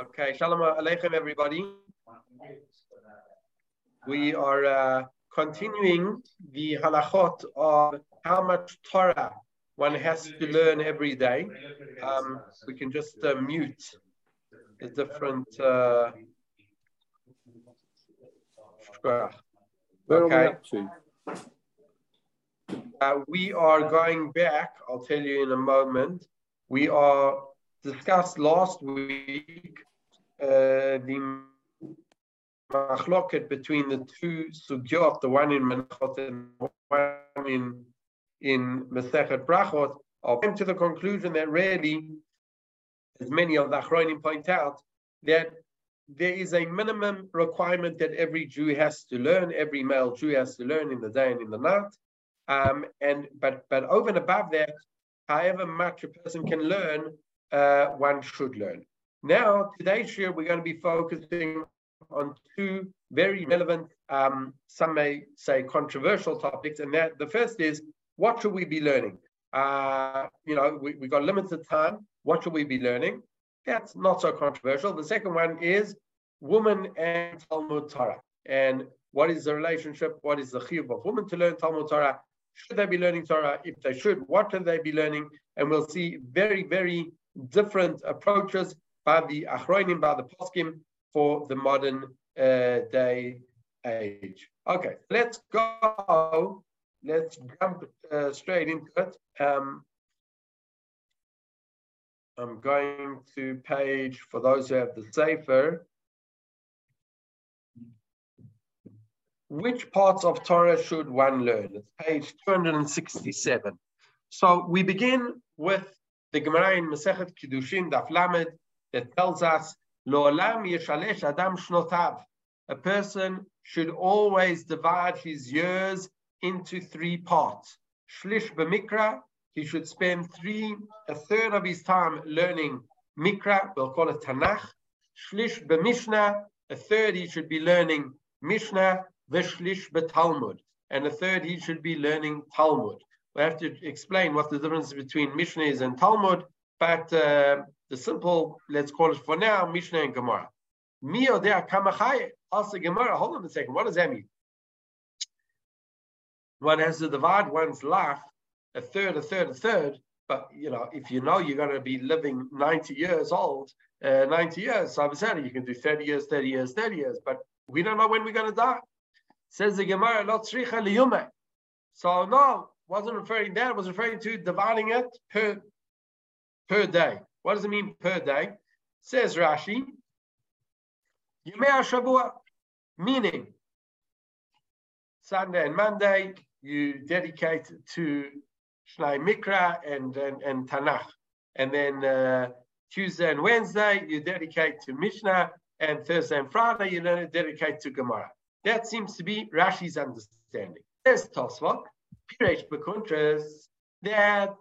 Okay, shalom aleichem, everybody. We are uh, continuing the halachot of how much Torah one has to learn every day. Um, we can just uh, mute the different. Uh, okay. Uh, we are going back, I'll tell you in a moment. We are discussed last week uh, the machloket between the two sugyot, the one in Menachot and one in in Masechet Brachot. I came to the conclusion that really, as many of the Achronim point out, that there is a minimum requirement that every Jew has to learn, every male Jew has to learn in the day and in the night. Um, and but but over and above that, however much a person can learn, uh, one should learn. Now, today's year, we're going to be focusing on two very relevant, um, some may say controversial topics, and that the first is what should we be learning? Uh, you know, we, we got limited time. What should we be learning? That's not so controversial. The second one is woman and Talmud Torah. And what is the relationship? What is the chiyuv of women to learn Talmud Torah? Should they be learning Torah? If they should, what should they be learning? And we'll see very, very different approaches by the Achronim, by the Poskim for the modern uh, day age. Okay, let's go. Let's jump uh, straight into it. Um, I'm going to page, for those who have the Sefer, which parts of Torah should one learn? It's page 267. So we begin with the Gemara in Masechet Kiddushin, Daf Lamed, that tells us, Lo'olam yeshalesh adam shnotav. A person should always divide his years into three parts. Shlish b'mikra, he should spend three, a third of his time learning mikra, we'll call it Tanakh. Shlish b'mishnah, a third he should be learning Mishnah, Veshlish b'Talmud. And a third, he should be learning Talmud. We have to explain what the difference between Mishnah is and Talmud, but uh, the simple, let's call it for now, Mishnah and Gemara. Mio there kamachaye. Also Gemara, hold on a second. What does that mean? One has to divide one's life a third, a third, a third. But you know, if you know you're going to be living 90 years old, uh, 90 years, so I'm saying you can do 30 years, 30 years, 30 years, but we don't know when we're going to die. Says the Gemara, not tzricha liyume. So no, wasn't referring that. Was referring to dividing it per per day. What does it mean per day? Says Rashi, Yemei Shavua, meaning Sunday and Monday you dedicate to Shnai Mikra and, and, and Tanakh. And then uh, Tuesday and Wednesday you dedicate to Mishnah, and Thursday and Friday you dedicate to Gemara. That seems to be Rashi's understanding. There's Tosfot, Piresh Bekuntres, that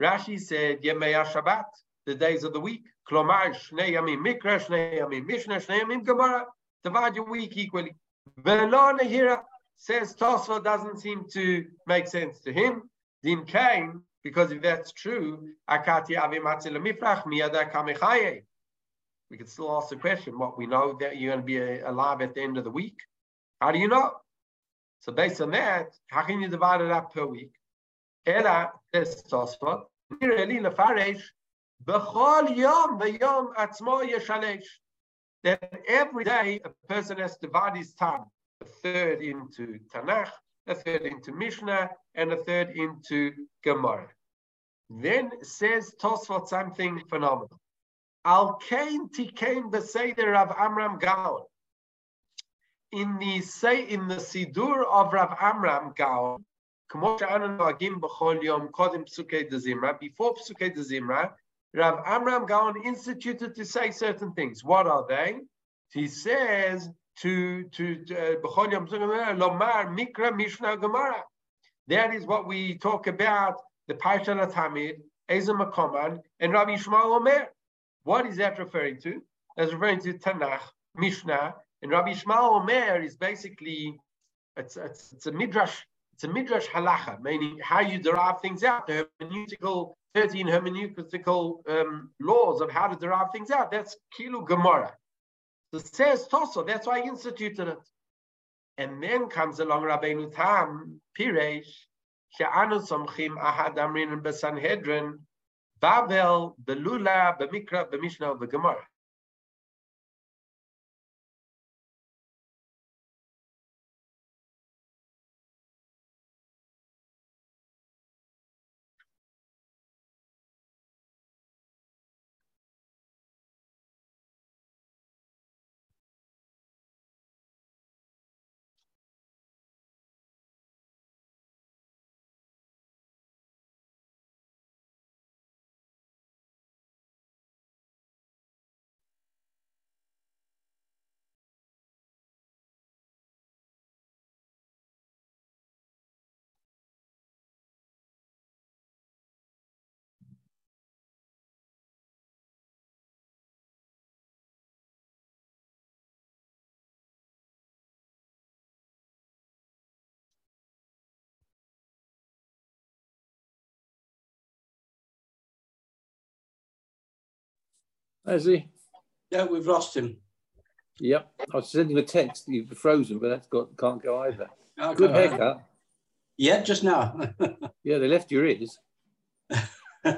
Rashi said Yemei Shabbat, the days of the week. Klomar, Shnei Yamim Mikra, Shnei Yamim Mishnah, Shnei Yamim Gemara. Divide your week equally. Velo Nehira says Tosfot doesn't seem to make sense to him. Din Kain, because if that's true, Akati Avimatzil Mifrach Miyada Kamechaye. We could still ask the question, what we know that you're going to be alive at the end of the week. How do you know? So based on that, how can you divide it up per week? Ela says Tosfot, really lefarish b'chol yom v'yom atzmo yeshalesh. That every day a person has to divide his time, a third into Tanakh, a third into Mishnah, and a third into Gemara. Then says Tosfot something phenomenal. Al kain tikain b'seder of Amram Gaon in the say in the Sidur of Rav Amram Gaon, before Psukei de Zimra, Rav Amram Gaon instituted to say certain things. What are they? He says to to B'chol Yom Lomar Mikra Mishnah Gemara. That is what we talk about the Parshat Tamid, Ezra Makoman, and Rabbi Yishmael Omer. What is that referring to? That's referring to Tanakh, Mishnah, and Rabbi Yishmael Omer is basically it's, it's, it's a midrash, It's a midrash halacha, meaning how you derive things out, the hermeneutical, 13 hermeneutical um, laws of how to derive things out. That's kilu gemara. So says Tosfot, that's why he instituted it. And then comes along Rabbeinu Tam, Piresh, She'anu somchim ahad amrin besanhedrin, Babel, Belula, Bemikra, Bemishna, Begemara. Has he? Yeah, we've lost him. Yep. I was sending a text. You've frozen, but that's got can't go either. Good haircut. Yeah, just now. yeah, they left your ears. Thank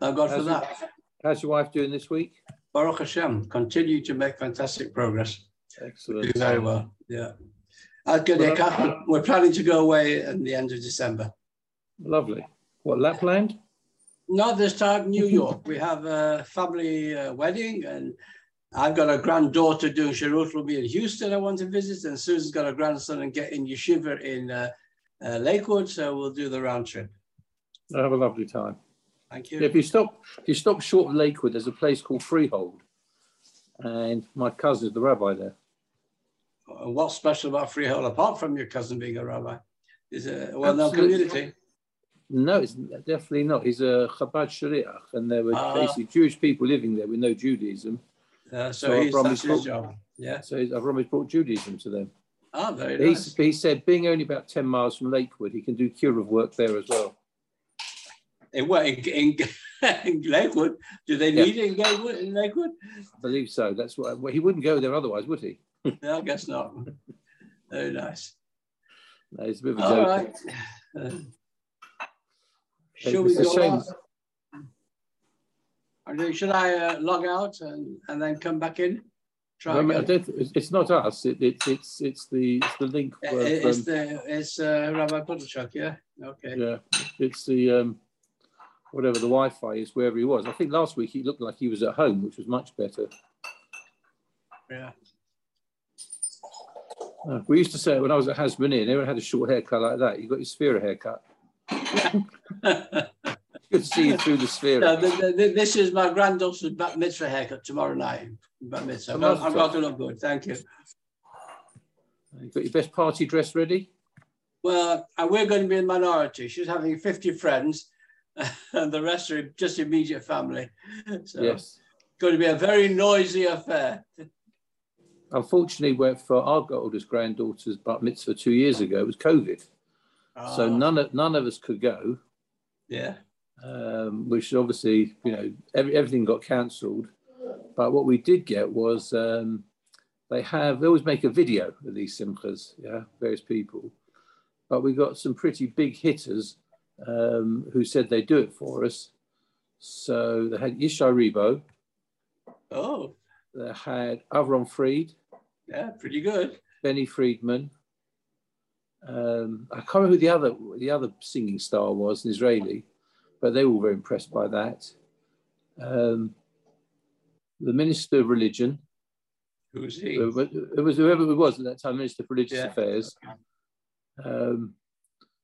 God how's for that. Your, how's your wife doing this week? Baruch Hashem, continue to make fantastic progress. Excellent. Doing very well. Yeah. Uh, good, well, We're planning to go away at the end of December. Lovely. What, Lapland? Not this time, New York. we have a family uh, wedding, and I've got a granddaughter doing Shirut will be in Houston. I want to visit, and Susan's got a grandson and getting yeshiva in uh, uh, Lakewood. So we'll do the round trip. Have a lovely time. Thank you. If you stop, if you stop short of Lakewood, there's a place called Freehold, and my cousin is the rabbi there. Uh, what's special about Freehold apart from your cousin being a rabbi? Is a well-known community? No, it's definitely not. He's a Chabad Shaliach, and there were uh, basically Jewish people living there with no Judaism. Uh, so, so he's, that's his brought, job. Yeah. So I've brought Judaism to them. Ah, very nice. He said, being only about 10 miles from Lakewood, he can do kiruv work there as well. In what? In, in, in Lakewood? Do they need yeah. it in Lakewood, in Lakewood? I believe so. That's what well, he wouldn't go there otherwise, would he? no, I guess not. Very nice. No, it's a bit of a All joke. Right. Should we go on? Should I uh, log out and, and then come back in? Try no, it's not us. It, it, it's it's the it's the link. It's um, the it's uh, Rabbi yeah. Okay. Yeah, it's the um, whatever the Wi-Fi is wherever he was. I think last week he looked like he was at home, which was much better. Yeah. Uh, we used to say when I was at Hasmonean, everyone had a short haircut like that. You got your sphere haircut. Good see you through the sphere. No, the, the, this is my granddaughter's bat mitzvah haircut tomorrow night. Bat mitzvah. I'm, going to look good. Thank you. You got your best party dress ready? Well, uh, we're going to be in minority. She's having 50 friends, and the rest are just immediate family. So yes. it's going to be a very noisy affair. Unfortunately, for our oldest granddaughter's bat mitzvah two years ago, it was COVID. So ah. none of none of us could go. Yeah. Um, which obviously, you know, every, everything got cancelled. But what we did get was um, they have they always make a video of these simchas, yeah, various people. But we got some pretty big hitters um, who said they'd do it for us. So they had Ishay Ribo. Oh. They had Avram Fried. Yeah, pretty good. Benny Friedman. Um, I can't remember who the other the other singing star was, an Israeli, but they were all very impressed by that. Um, the Minister of Religion. Who was he? It was whoever it was at that time, Minister for Religious yeah. Affairs. Um,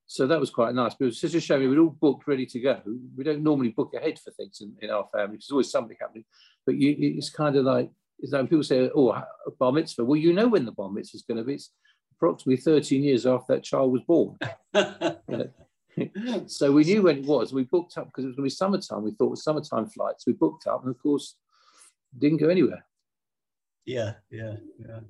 so that was quite nice. But it was such a shame. We were all booked, ready to go. We don't normally book ahead for things in, in our family. There's always something happening. But you, it's kind of like, it's like people say, oh, bar mitzvah. Well, you know when the bar mitzvah is going to be. It's approximately 13 years after that child was born. so we knew when it was. We booked up because it was going to be summertime. We thought it was summertime flights. We booked up, and of course, didn't go anywhere. Yeah, yeah, yeah.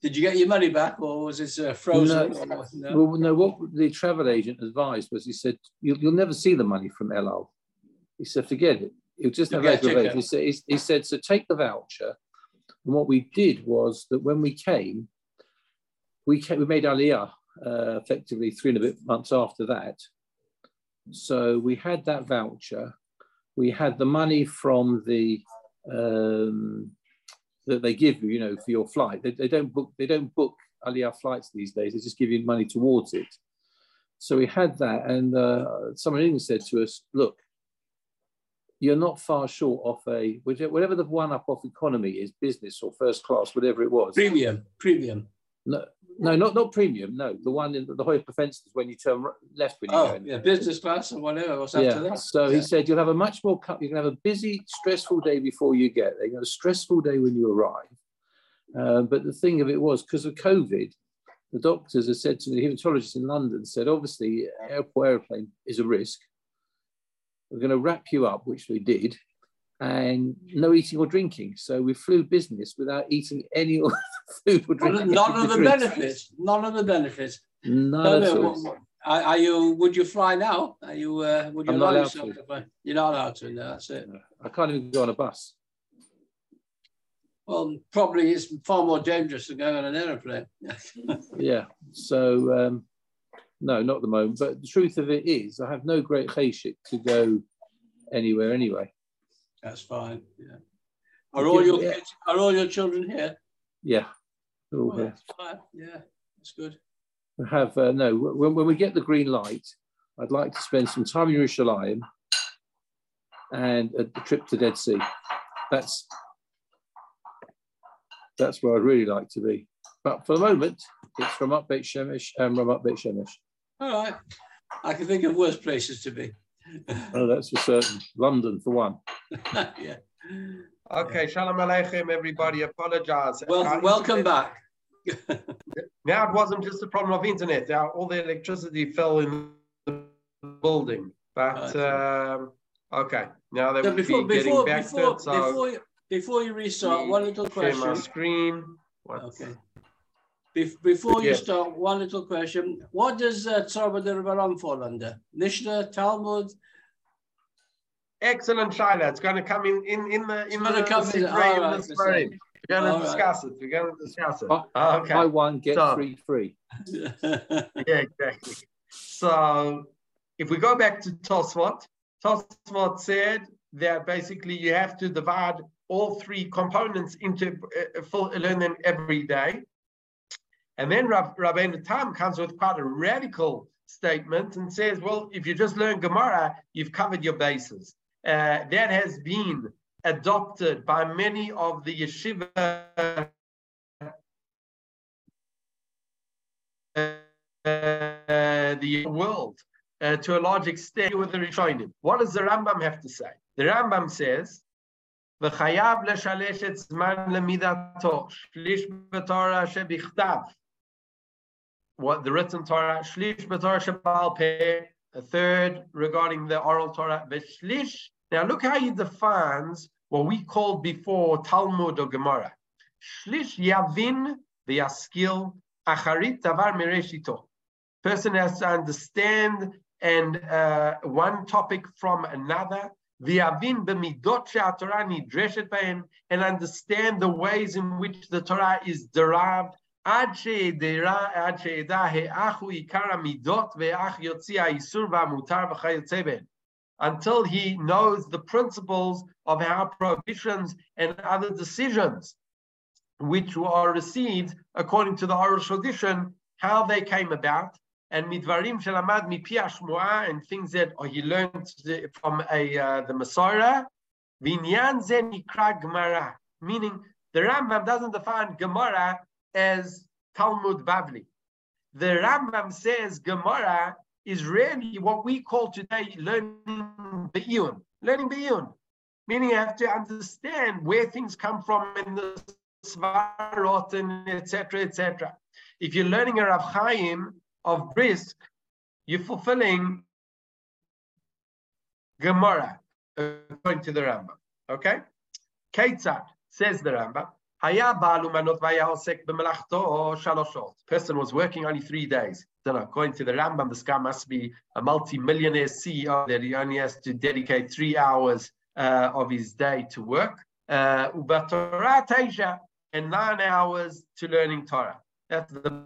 Did you get your money back, or was it uh, frozen? No, no? Well, no. What the travel agent advised was, he said, "You'll, you'll never see the money from El Al." He said, "Forget it. You'll just have aggravation." He said, he, he said, "So take the voucher." And what we did was that when we came, we came, we made Aliyah uh, effectively three and a bit months after that. So we had that voucher. We had the money from the um, that they give you, you know, for your flight. They, they don't book they don't book Aliyah flights these days. They just give you money towards it. So we had that, and uh, someone even said to us, "Look, you're not far short of a whatever the one up off economy is, business or first class, whatever it was. Premium, premium. No, no, not not premium. No, the one in the Defence is when you turn left when you oh, go. In. yeah, business class or whatever. What's yeah. that? So yeah. he said you'll have a much more. You can have a busy, stressful day before you get there. You have got a stressful day when you arrive. Uh, but the thing of it was because of COVID, the doctors have said to the hematologist in London said obviously airport airplane is a risk. We're going to wrap you up, which we did, and no eating or drinking. So we flew business without eating any food or drinking. None of the benefits. None of the benefits. None the are, are, you? Would you fly now? Are you? Uh, would you I'm allow yourself to. fly? You're not allowed to. No, that's it. I can't even go on a bus. Well, probably it's far more dangerous than going on an aeroplane. yeah. So um, no, not at the moment. But the truth of it is, I have no great cheshik to go anywhere anyway. That's fine. Yeah. Are all your kids, are all your children here? Yeah, oh. Fine. Yeah, that's good. I have uh, no. When, when we get the green light, I'd like to spend some time in Yerushalayim and a, a trip to Dead Sea. That's that's where I'd really like to be. But for the moment, it's from up Beit Shemesh and from up Beit Shemesh. All right. I can think of worse places to be oh, that's for certain. London, for one. yeah. Okay, shalom aleichem, everybody. Apologize. Well, Our welcome internet, back. now it wasn't just a problem of internet. Now all the electricity fell in the building. But um, okay, now they so before, be before, getting back before, to it. So before, you, before you restart, one little question. Share my screen. Okay. Before you start, one little question. What does uh, Tzarba Baram fall under? Mishnah, Talmud? Excellent, Shaila. It's going to come in in, in the in the, come in, in, right, the We're going to discuss right. it. We're going to discuss it. Oh, okay. Buy one, get so, three free. yeah, exactly. So if we go back to Tosfot, Tosfot said that basically you have to divide all three components into uh, full, learn them every day. And then Rav, Rabbeinu Tam comes with quite a radical statement and says, well, if you just learn Gemara, you've covered your bases. Uh, that has been adopted by many of the yeshiva Uh, the world uh, to a large extent with the Rishonim. What does the Rambam have to say? The Rambam says, "V'chayav leshalesh et zman lemidato shlish b'torah shebichtav." What the written Torah, shlish b'torah shebal peh, a third regarding the oral Torah, V'Shlish. Now look how he defines what we called before Talmud or Gemara. Shlish Yavin v'Yaskil Acharit Tavar Mereshito. Person has to understand and uh, one topic from another. V'Yavin b'Midot Torah Nidreshet B'Hem and understand the ways in which the Torah is derived until he knows the principles of our prohibitions and other decisions which are received according to the oral tradition, how they came about, and midvarim shelamad mipi and things that he learned from a uh, the Messiah, vinyan nikra gemara, meaning the Rambam doesn't define Gemara as Talmud Bavli. The Rambam says Gemara is really what we call today learning Be'iyun. Learning Be'iyun. Meaning you have to understand where things come from in the Svarot and etc. etc. If you're learning a Rav Chaim of Brisk, you're fulfilling Gemara according to the Rambam. Okay? Ketzad says the Rambam. Person was working only three days. Then according to the Rambam, this guy must be a multi-millionaire CEO that he only has to dedicate three hours uh, of his day to work. Uh, and nine hours to learning Torah. That's the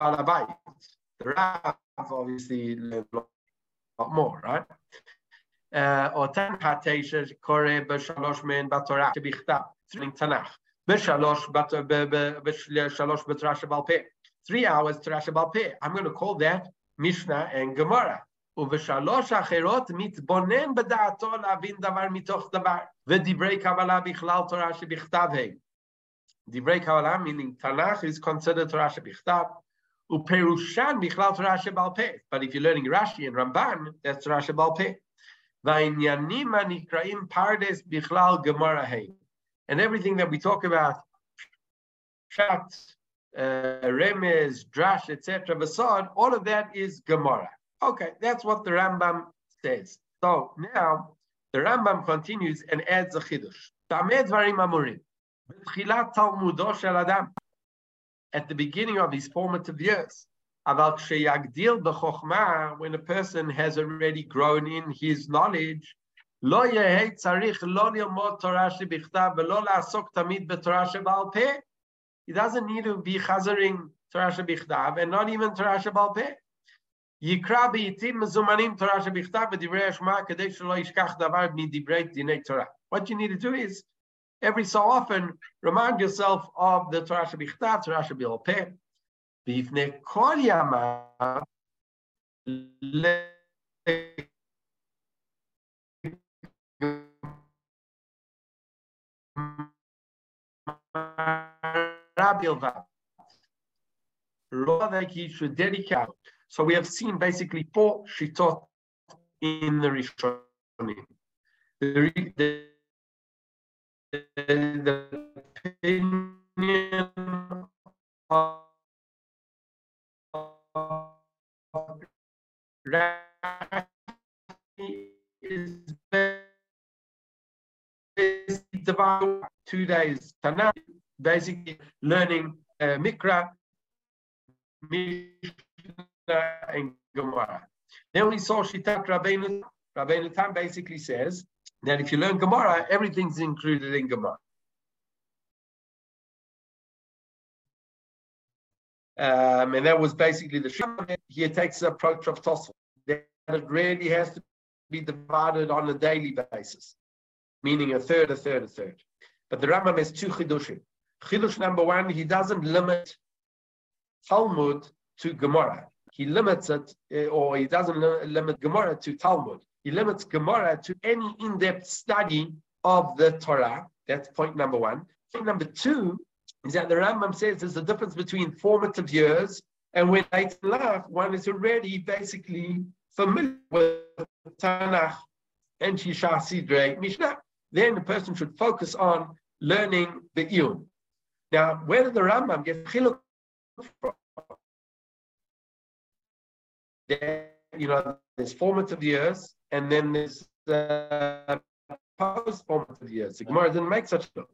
Balabait. The Rav obviously learned a lot more, right? Uh, Otan Hatesha Kore B'Shalosh Men BaTorah Shebichta learning Tanach. Three hours תורה שבעל פה. I'm going to call that Mishnah and Gemara. ובשלוש אחרות מתבונן בדעתו להבין דבר מתוך דבר, ודברי קבלה בכלל תורה שבכתב הם. דברי קבלה, meaning Tanakh is considered תורה שבכתב, ופירושן בכלל תורה שבעל פה. But if you're learning Rashi and Ramban, that's תורה שבעל פה. והעניינים הנקראים פרדס בכלל גמרא הם. And everything that we talk about, Shat, uh, Remez, Drash, etc., Basad, all of that is Gemara. Okay, that's what the Rambam says. So now the Rambam continues and adds a chidush. At the beginning of his formative years, when a person has already grown in his knowledge, He doesn't need to be chazering Torah shebichtav and not even Torah shebal peh. יקרא בעיתים מזומנים תורה שבכתב בדברי השמע כדי שלא ישכח דבר מדברי דיני תורה. What you need to do is, every so often, remind yourself of the תורה שבכתב, תורה שבעל פה, בפני כל ימיו, so we have seen basically four shitot in the Rishonim. The, the, the opinion of two days. Tanakh, basically learning uh, Mikra, and Gemara. Then we saw Shitat Rabbeinu. Rabbeinu Tam basically says that if you learn Gemara, everything's included in Gemara. Um, and that was basically the Shimon. He takes the approach of Tosfot, that it really has to be divided on a daily basis, meaning a third, a third, a third. But the Rambam has two chidushim. Chidush number one, he doesn't limit Talmud to Gemara he limits it, eh, or he doesn't limit Gemara to Talmud. He limits Gemara to any in-depth study of the Torah. That's point number one. Point number two is that the Rambam says there's a difference between formative years and when late in life, one is already basically familiar with Tanakh and Shisha Sidre Mishnah then the person should focus on learning the Iyun. Now, where did the Rambam get chiluk from, you know, there's formative years, and then there's uh, the post formative years. The Gemara didn't make such a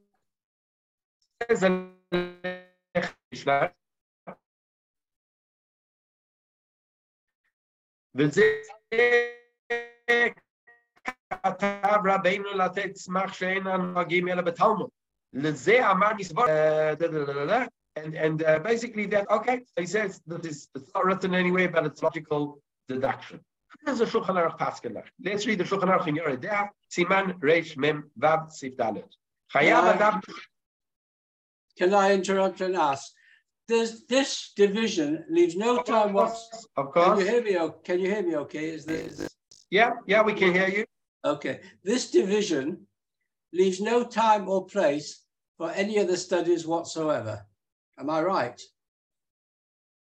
There's the כתב רבינו לתת סמך שאין הנוהגים אלא בתלמוד. לזה אמר מסבור... And, and uh, basically that, okay, so he says that is, it's not written anyway, but it's logical deduction. Let's read the Shulchan Aruch in Yoreh Deah, Siman Reish Mem Vav Sif Dalet. Can I interrupt and ask? This, this division leaves no time whatsoever. Of course. Can you hear me? Can you hear me? Okay. Is this, is this... Yeah, yeah, we can hear you. Okay. This division leaves no time or place for any other studies whatsoever. Am I right?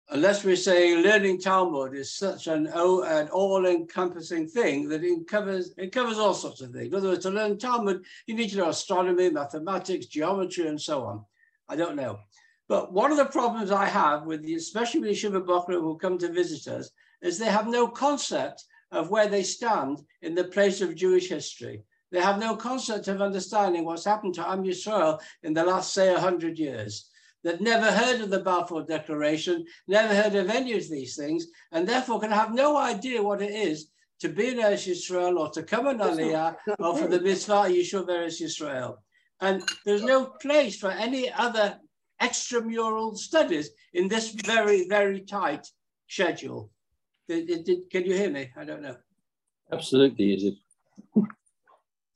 Unless we're saying learning Talmud is such an, an all-encompassing thing that it covers it covers all sorts of things. In other words, to learn Talmud, you need to know astronomy, mathematics, geometry, and so on. I don't know. But one of the problems I have with the, especially with the Shiva Bokra who come to visit us, is they have no concept of where they stand in the place of Jewish history. They have no concept of understanding what's happened to Am Yisrael in the last, say, 100 years. They've never heard of the Balfour Declaration, never heard of any of these things, and therefore can have no idea what it is to be in Eretz Yisrael or to come in Aliyah or for the mitzvah Yishuv Eretz Yisrael. And there's no place for any other extramural studies in this very, very tight schedule. Did, did, can you hear me? I don't know. Absolutely, is it?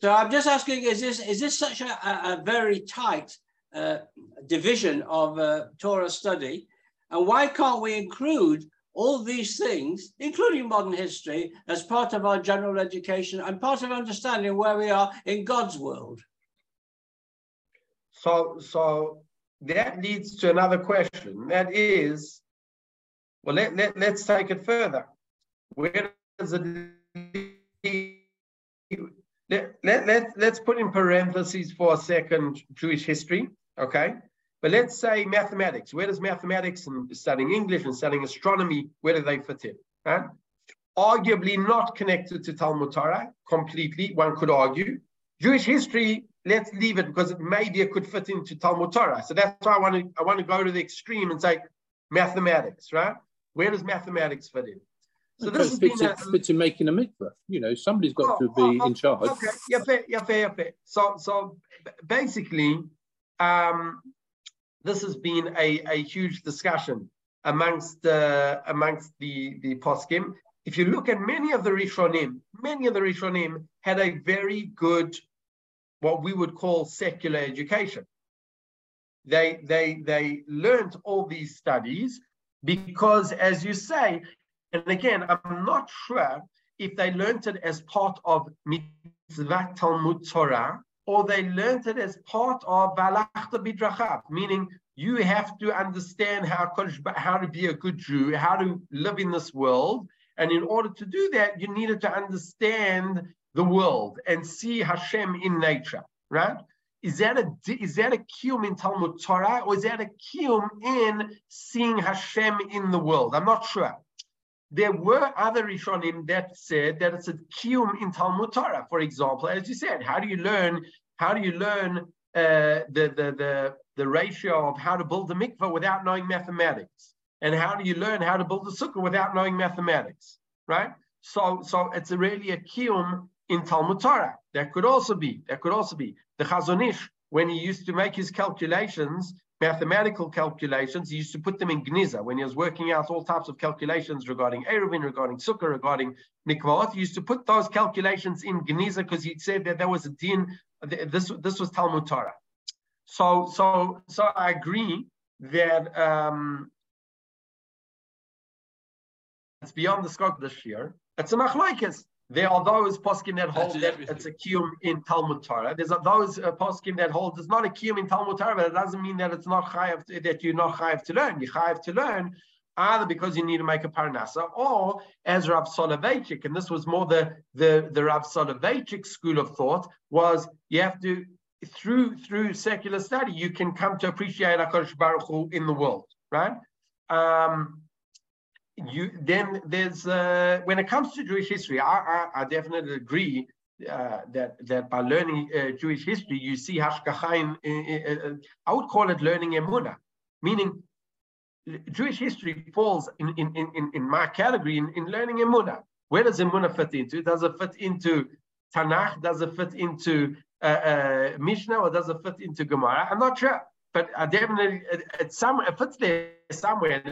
So I'm just asking: Is this is this such a, a very tight uh, division of uh, Torah study, and why can't we include all these things, including modern history, as part of our general education and part of understanding where we are in God's world? So, so that leads to another question. That is, well, let, let, let's take it further. Where does it let, let, let, let's put in parentheses for a second Jewish history, okay? But let's say mathematics. Where does mathematics and studying English and studying astronomy, where do they fit in? Right? Arguably not connected to Talmud Torah completely, one could argue. Jewish history, let's leave it because maybe it could fit into Talmud Torah. So that's why I want to I want to go to the extreme and say mathematics, right? Where does mathematics fit in? So this has fits, been a, fits in making a mikvah. You know, somebody's got oh, to be oh, in charge. Okay, yeah, fair, yeah, fair, fair. So, so basically, um, this has been a, a huge discussion amongst uh, amongst the the poskim. If you look at many of the Rishonim, many of the Rishonim had a very good, what we would call secular education. They they they learned all these studies because, as you say, and again, I'm not sure if they learned it as part of mitzvah Talmud Torah or they learned it as part of Valachta Bidrachav, meaning you have to understand how, how to be a good Jew, how to live in this world. And in order to do that, you needed to understand the world and see Hashem in nature, right? Is that a is that a kiyum in Talmud Torah or is that a kiyum in seeing Hashem in the world? I'm not sure. There were other Rishonim that said that it's a kiyum in Talmud Torah. For example, as you said, how do you learn? How do you learn uh, the, the, the, the ratio of how to build a mikveh without knowing mathematics? And how do you learn how to build a sukkah without knowing mathematics? Right? So, so it's really a kiyum in Talmud Torah. That could also be. That could also be the Chazon Ish when he used to make his calculations mathematical calculations. He used to put them in Gniza when he was working out all types of calculations regarding Eruvin, regarding Sukkah, regarding Mikvaot. He used to put those calculations in Gniza because he said that there was a din. This, this was Talmud Torah. So, so, so I agree that um, it's beyond the scope this year. It's a machlaikas. There are those poskim that hold that it's a kiyum in Talmud Torah. There's those uh, poskim that hold it's not a kiyum in Talmud Torah, but it doesn't mean that it's not chayav that you're not chayav to learn. You're chayav to learn either because you need to make a parnasa or as Rav Soloveitchik, and this was more the the the Rav Soloveitchik school of thought was you have to through through secular study you can come to appreciate Hakadosh Baruch Hu in the world, right? Um, you then there's uh, when it comes to Jewish history, I, I, I definitely agree uh, that that by learning uh, Jewish history, you see hashgacha in, I would call it learning emuna, meaning Jewish history falls in in in, in my category in, in learning emuna. Where does emuna fit into? Does it fit into Tanakh? Does it fit into uh, uh, Mishnah or does it fit into Gemara? I'm not sure, but I definitely it, it, some, it fits there somewhere.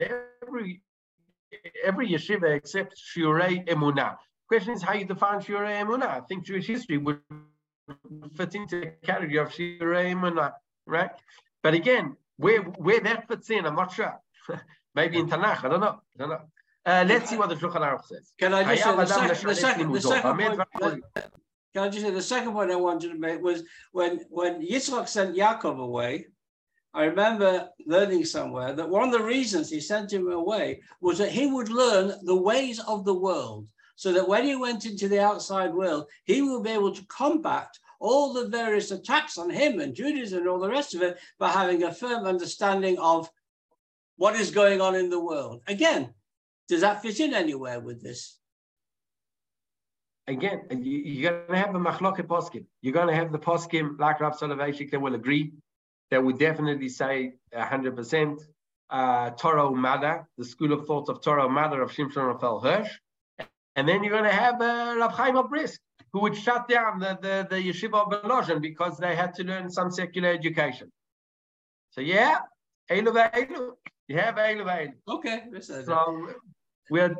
Every every yeshiva except Shiurei Emunah. Question is how you define Shiurei Emunah. I think Jewish history would fit into the category of Shiurei Emunah, right? But again, where where that fits in, I'm not sure. Maybe in Tanakh, I don't know. I don't know. Uh, let's see what the Shulchan Aruch says. Can I just say the, sec- the second, the second point, can I just say the second point I wanted to make was when when Yitzchak sent Yaakov away, I remember learning somewhere that one of the reasons he sent him away was that he would learn the ways of the world so that when he went into the outside world, he would be able to combat all the various attacks on him and Judaism and all the rest of it by having a firm understanding of what is going on in the world. Again, does that fit in anywhere with this? again, you, are going to have a machloket poskim. You're going to have the poskim like Rav Soloveitchik that will agree. That would definitely say 100%. Uh, Torah Umada, the school of thought of Torah Umada of Shimshon Raphael Hirsch. And then you're going to have uh, Rav Chaim of Brisk, who would shut down the, the, the yeshiva of Volozhin because they had to learn some secular education. So yeah, Elu. You have Elu Elu. Okay. So we're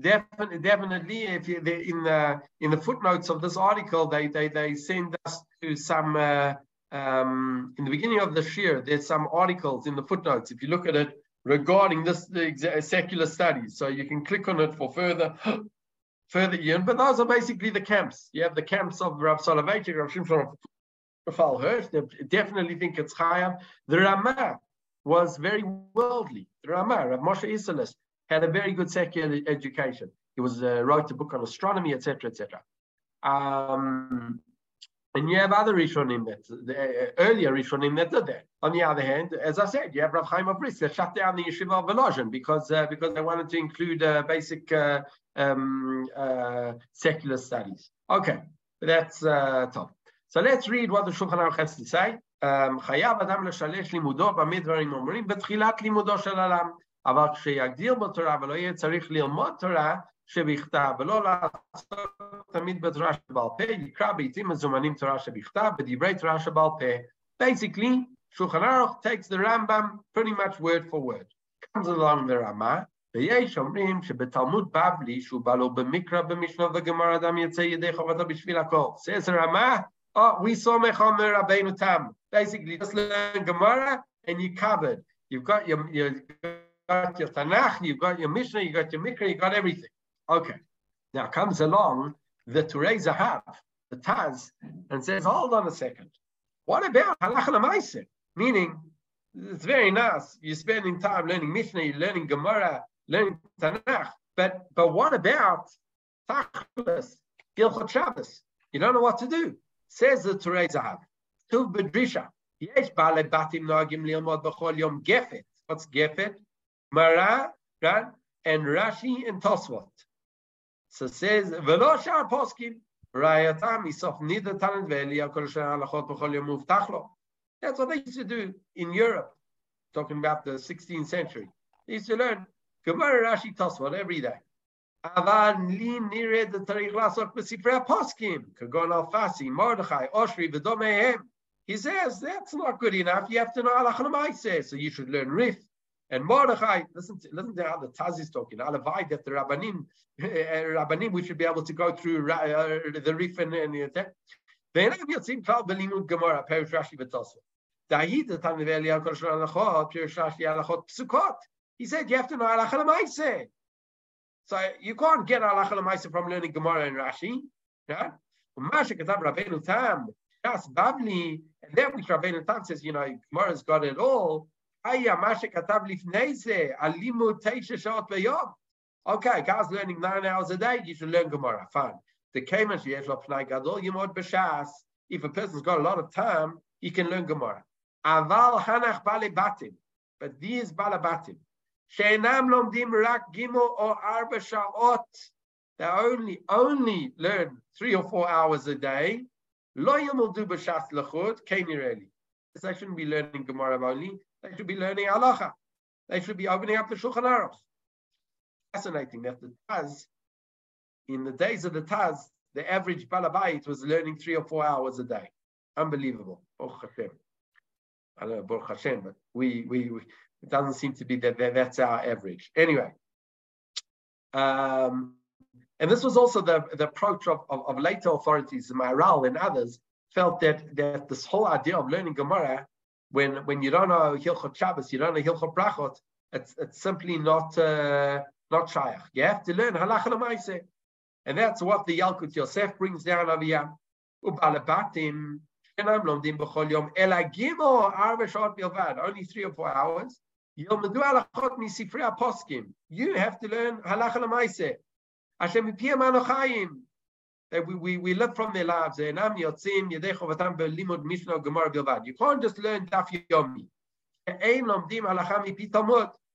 definitely, definitely, if you, in the in the footnotes of this article, they they they send us to some uh, um, in the beginning of the year. There's some articles in the footnotes. If you look at it regarding this secular studies, so you can click on it for further. further in, but those are basically the camps. You have the camps of Rav Soloveitchik, Rav Shimshon Raphael Hirsch. They definitely think it's higher. The Ramah was very worldly. The Ramah, Rav Moshe Isserles, had a very good secular education. He was uh, wrote a book on astronomy, etc., etc. Um, and you have other Rishonim that the uh, earlier Rishonim that did that. On the other hand, as I said, you have Rav Chaim of Brisk that shut down the yeshiva of Volozhin because uh, because they wanted to include uh, basic uh, um, uh, secular studies. Okay, that's uh, top. So let's read what the Shulchan Aruch has to say. חייב אדם לשלש לימודו במה דברים אומרים בתחילת לימודו של עולם. אבל כשיגדיר בתורה ולא יהיה צריך ללמוד תורה שבכתב, ולא לעשות תמיד בתורה שבעל פה, יקרא בעיתים מזומנים תורה שבכתב, בדברי תורה שבעל פה. Basically, Shulchan Aruch takes the Rambam pretty much word for word. comes along the Rama, ויש אומרים שבתלמוד בבלי, שהוא בא לו במקרא, במשנה וגמר, אדם יצא ידי חובתו בשביל הכל. says the Rama, oh, we saw Mechomer Rabbeinu Tam. Basically, just learn Gemara and you're covered. You've got your, your got your Tanakh, you've got your Mishnah, you got your Mikra, you got everything. Okay. Now comes along the Turei Zahav, the Taz, and says, hold on a second. What about Halach? Meaning, it's very nice. You're spending time learning Mishnah, you're learning Gemara, learning Tanakh. But but what about Tachlis, Hilchot Shabbos? You don't know what to do. Says the Turei Zahav. Tuv Bedrisha. Yesh Bale Batim Nagim Lielmod B'chol Yom Gefet. What's Gefet? Mara, right? And Rashi and Tosfot. So it says, Velo Shar Poskim, Rayatam, Isof Nida Talent Veli, Akol Shar Halachot B'chol Yom Muftachlo. That's what they used to do in Europe, talking about the 16th century. They used to learn Gemara, Rashi, Tosfot every day. אבל לי נראה צריך לעסוק בספרי הפוסקים, כגון אלפסי, מרדכי, אושרי ודומיהם. He says, that's not good enough. You have to know halacha So you should learn Rif, And Mordechai, listen, to, listen to how the Taz is talking. I'll Alavai that the Rabbanim, eh, eh, Rabbanim, we should be able to go through uh, the Rif and, and the Then Yotzim Klal Belinud Gemara, Perish Rashi V'Tosva. Dahid the Tan Neveli Al Kodesh Alachot, Perish Rashi Alachot Psukot. He said you have to know Alachal Maise. So you can't get Alachal Maise from learning Gemara and Rashi. Yeah? Masha Katav Rabbeinu Tam, Das Babli, and then which Rabbeinu Tam says, you know, Gemara's got it all. היה מה שכתב לפני זה, על לימוד תשע שעות ביום. Okay, guys learning nine hours a day, you should learn Gemara, fine. The כיוון שיש לו פנאי גדול, ימוד בש"ס, if a person's got a lot of time, he can learn Gemara. אבל הנח בעלי בתים, but these בעלי בתים, שאינם לומדים רק גימל או ארבע שעות, they only, only learn three or four hours a day, לא ילמדו בש"ס לחוד, כן נראה לי. They shouldn't be learning Gemara only, they should be learning halacha. They should be opening up the Shulchan Aruch. Fascinating that the Taz, in the days of the Taz, the average Balabait was learning three or four hours a day. Unbelievable. Baruch Hashem. I don't know, Baruch Hashem, but we, we, we it doesn't seem to be that, that that's our average. Anyway. Um, and this was also the, the approach of, of, of later authorities, Maharal and others, felt that, that this whole idea of learning Gemara when when you don't know Hilchot Shabbos, you don't know Hilchot Brachot, it's it's simply not uh, not shaykh. You have to learn halacha l'maiseh, and that's what the Yalkut Yosef brings down over here. Only three or four hours. You have to learn halacha l'maiseh. Hashem we, we, we live from their lives. You can't just learn daf yomi.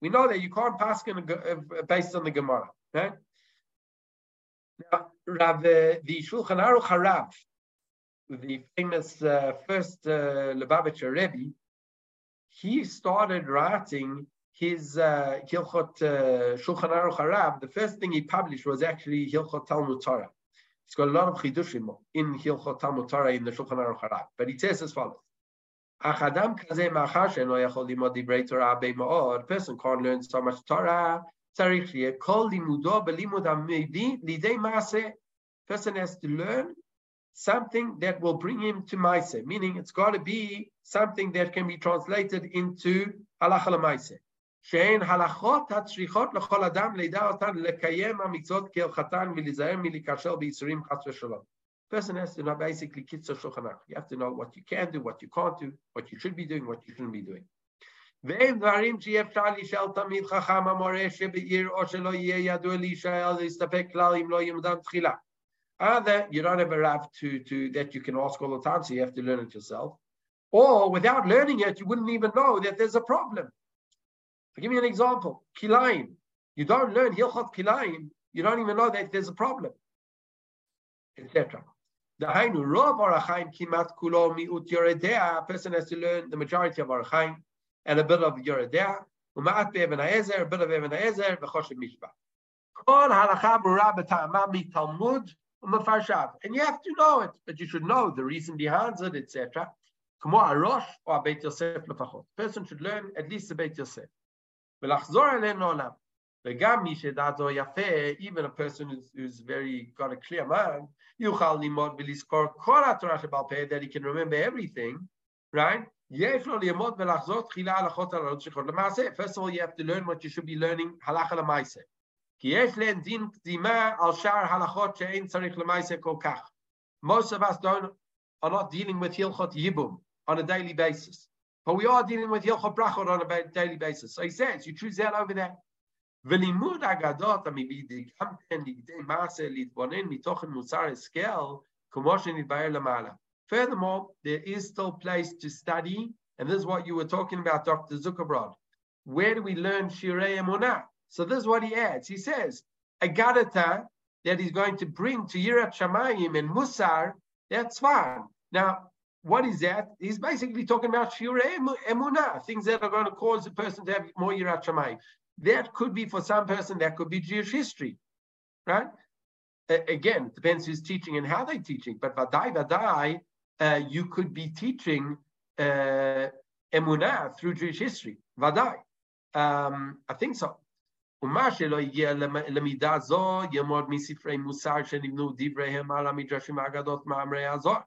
We know that you can't pass based on the Gemara. Right? Now, Rav, uh, the Shulchan Aruch Harav, the famous uh, first uh, Lubavitcher Rebbe, he started writing his uh, Hilchot uh, Shulchan Aruch Harav. The first thing he published was actually Hilchot Talmud Torah. He's got a lot of chidushim in Hilchot Talmud Torah in the Shulchan Aruch HaRav. But he says as follows. A person can't learn so much Torah. Person has to learn something that will bring him to Maise, meaning it's got to be something that can be translated into halacha lemaise. שאין הלכות הצריכות לכל אדם לידע אותן לקיים המצוות כהלכתן ולהיזהר מלהיכשל בייסורים חס ושלום. Person has to know basically kitzur shulchan You have to know what you can do, what you can't do, what you should be doing, what you shouldn't be doing. והם דברים שאי אפשר לשאול תמיד חכם המורה שבעיר או שלא יהיה ידוע להישאל להסתפק כלל אם לא ילמדם תחילה. Either you don't have a rav to, to, that you can ask all the time, so you have to learn it yourself. Or without learning it, you wouldn't even know that there's a problem. I'll give you an example. Kilayim. You don't learn Hilchot Kilayim, you don't even know that there's a problem, etc. The Hainu Rov Orach Chaim Kimat Kulo Miut Yoreh Deah. A person has to learn the majority of Orach Chaim and a bit of Yoreh Deah. Umaat Be'Even Ha'ezer, a bit of Even Ha'ezer, V'choshev Mishpah. Kol Halacha B'Ra Mi'Talmud U'Mefarshav. And you have to know it, but you should know the reason behind it, etc. K'mo Arosh or Beit Yosef L'Fachot. Person should learn at least the Beit Yosef. even a person who's, who's very got a clear mind, יוכל ללמוד ולזכור כל התורה שבעל פה, that he can remember everything, right? יש לו ללמוד ולחזור תחילה הלכות הלאות שכות למעשה. First of all, you have to learn what you should be learning, הלכה למעשה. כי יש להם דין קדימה על שאר הלכות שאין צריך למעשה כל כך. Most of us don't, are not dealing with הלכות ייבום on a daily basis. But we are dealing with Hilchot Brachot on a daily basis. So he says, you choose that over there. ולימוד אגדות גם כן לידי מעשה להתבונן מתוכן כמו שנתבהר למעלה. Furthermore, there is still place to study, and this is what you were talking about, Dr. Zuckerbrod. Where do we learn Shirei Emunah? So this is what he adds. He says, Agadata, that he's going to bring to Yirat Shamayim and Musar, that's fine. Now, what is that? He's basically talking about Shirei Emunah, things that are going to cause a person to have more Yirat Shamayim. That could be for some person, that could be Jewish history, right? Uh, again, depends who's teaching and how they're teaching. But Vadai Vadai, uh, you could be teaching uh, Emunah through Jewish history. Vadai. Um, I think so. ומה שלא הגיע למידה זו, ימוד מספרי מוסר שנבנו דבריהם על המדרשים האגדות מאמרי הזוהר.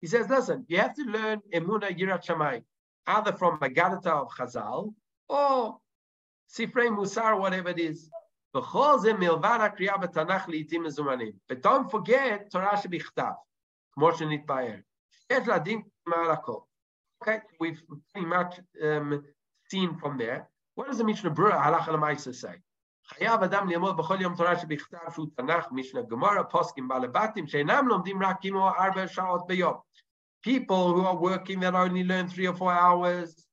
He says, listen, you have to learn Emuna Yirat Shammai, either from Magadata of Chazal or Sifrei Musar, whatever it is. בכל זה מלבד הקריאה בתנ"ך לעיתים מזומנים. But don't forget תורה שבכתב, כמו שנתבהר. יש לה דין מעל הכל. Okay, we've pretty much um, seen from there. What does the Mishnah Berurah Halacha Lamaisa say? חייב אדם ללמוד בכל יום תורה שבכתב שהוא תנ"ך, משנה גמרא, פוסקים בעלי בתים, שאינם לומדים רק כמו ארבע שעות ביום. People who are working that only learn three or four hours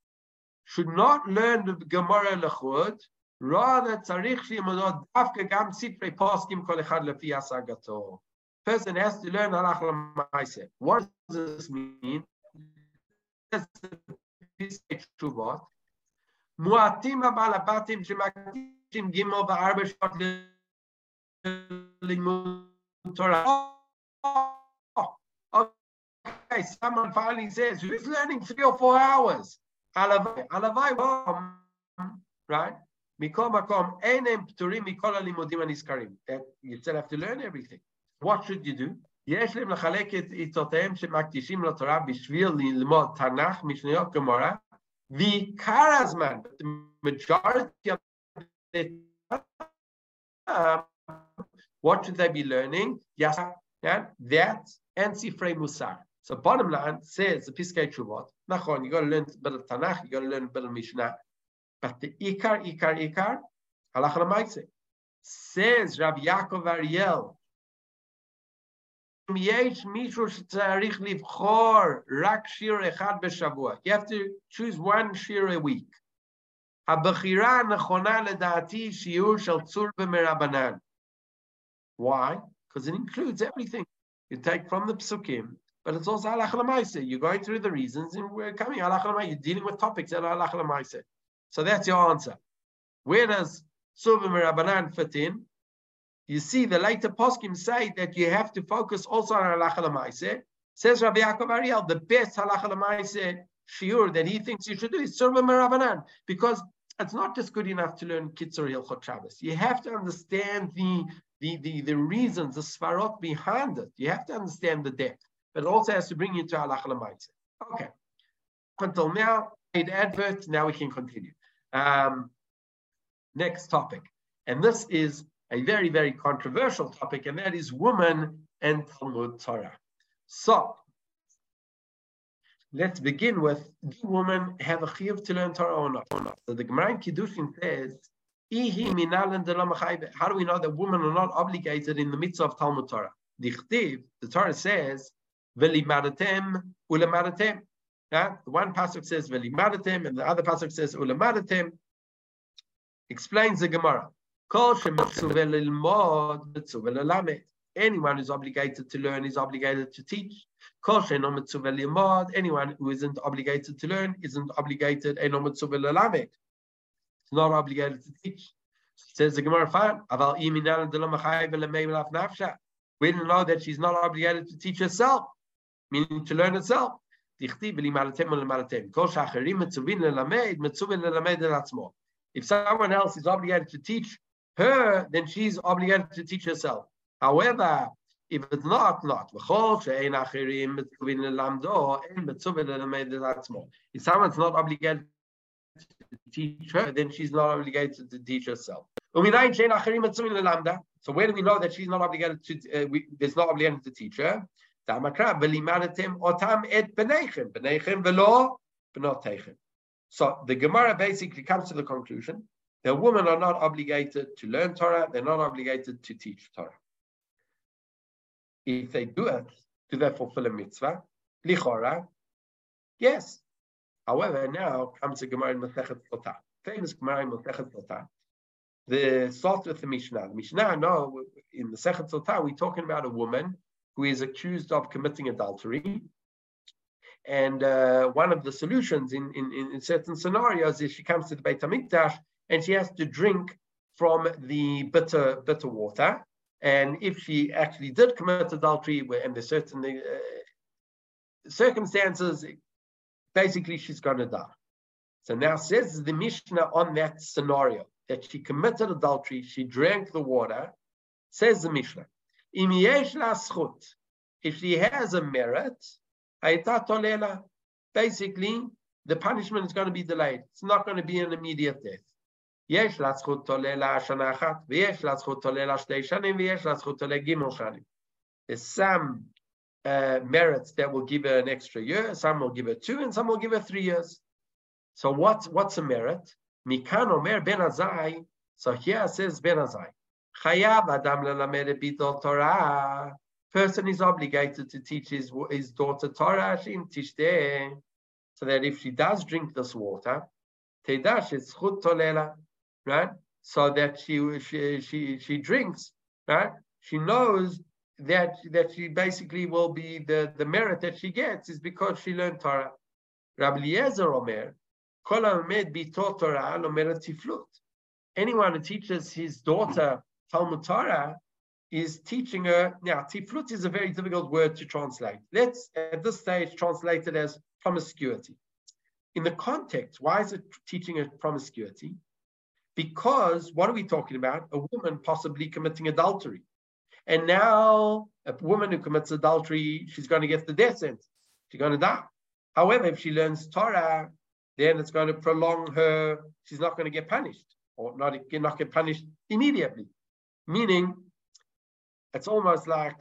should not learn the Gemara לחוד, rather צריך ללמודו דווקא גם ספרי פוסקים כל אחד לפי השגתו. Person has to learn הלך למעשה. What does this mean? תשובות. מועטים הבעל הבתים שמקדים עם גימל בארבע שעות ללימוד תורה. Okay, someone finally says, who is learning three or four hours? הלוואי, הלוואי, right? מכל מקום, אין הם פטורים מכל הלימודים הנזכרים. You still have to learn everything. What should you do? יש להם לחלק את עיתותיהם שמקדישים לתורה בשביל ללמוד תנ"ך, משניות, גמורה, ועיקר הזמן, the majority of what should they be learning? Yes, yeah, that and Sifrei Musar. So bottom line says the Piskei Chuvot, Nachon, you got to learn a bit of Tanakh, you got to learn a bit of Mishnah. But the Ikar, Ikar, Ikar, Halach Lamaitse. Says Rabbi Yaakov Ariel, יש מישהו שצריך לבחור רק שיר אחד בשבוע. You have to choose one shir a week. הבחירה הנכונה לדעתי שיעור של צור במרבנן. Why? because it includes everything. You take from the psukim, but it's also halach lemaisa. You're going through the reasons, and we're coming halach lemaisa. You're dealing with topics that are halach lemaisa. So that's your answer. Where does Suvim Rabbanan fit in? You see, the later poskim say that you have to focus also on halach lemaisa. Says Rabbi Yaakov Ariel, the best halach lemaisa shiur that he thinks you should do is Suvim Rabbanan because it's not just good enough to learn Kitzur Hilchot Shabbos. You have to understand the, the, the, the reasons, the svarot behind it. You have to understand the depth, but it also has to bring you to halacha l'maitze. Okay. Until now, paid advert. Now we can continue. Um, next topic, and this is a very very controversial topic, and that is woman and Talmud Torah. So let's begin with do women have a chiyuv to learn Torah or not? So the Gemara in Kiddushin says, how do we know that women are not obligated in the midst of Talmud Torah? The Torah says, Velimadatem ulemadatem. Yeah? One pasuk says Velimadatem, and the other pasuk says ulemadatem. Explains the Gemara. Anyone who's obligated to learn is obligated to teach. Anyone who isn't obligated to learn isn't obligated. It's not obligated to teach. Says the Gemara, fine. We didn't know that she's not obligated to teach herself, meaning to learn itself. If someone else is obligated to teach her, then she's obligated to teach herself. However, if it's not, not. If someone's not obligated to teach her, then she's not obligated to teach herself. So where do we know that she's not obligated to, uh, we, there's not obligated to teach her? So the Gemara basically comes to the conclusion that women are not obligated to learn Torah, they're not obligated to teach Torah if they do it, do they fulfill a mitzvah? Lichora, yes. However, now comes the Gemara in Masechet Sotah, famous Gemara in Masechet Sotah. The start with the Mishnah. The Mishnah, no, in the Sechet Sotah, we're talking about a woman who is accused of committing adultery. And uh, one of the solutions in, in, in certain scenarios is she comes to the Beit HaMikdash and she has to drink from the bitter bitter water. And if she actually did commit adultery, and there's certain uh, circumstances, basically she's going to die. So now says the Mishnah on that scenario that she committed adultery, she drank the water. Says the Mishnah, if she has a merit, basically the punishment is going to be delayed. It's not going to be an immediate death. יש לה זכות עולה לשנה אחת, ויש לה זכות עולה לשתי שנים, ויש לה זכות עולה גימל שנים. There's some uh, merits that will give her an extra year, some will give her two, and some will give her three years. So what's, what's a merit? Mikan omer ben azai, so here it says ben azai. Chayav adam Torah. Person is obligated to teach his, his daughter Torah, teach there. So that if she does drink this water, Tedash is chut tolela right? So that she she she she drinks, right? She knows that that she basically will be the the merit that she gets is because she learned Torah. Rabbi Eliezer Omer, Kol bito Torah tiflut. Anyone who teaches his daughter Talmud Torah is teaching her. Now, tiflut is a very difficult word to translate. Let's at this stage translate it as promiscuity. In the context, why is it teaching her promiscuity? because what are we talking about? A woman possibly committing adultery. And now a woman who commits adultery, she's going to get the death sentence. She's going to die. However, if she learns Torah, then it's going to prolong her, she's not going to get punished or not, not get punished immediately. Meaning, it's almost like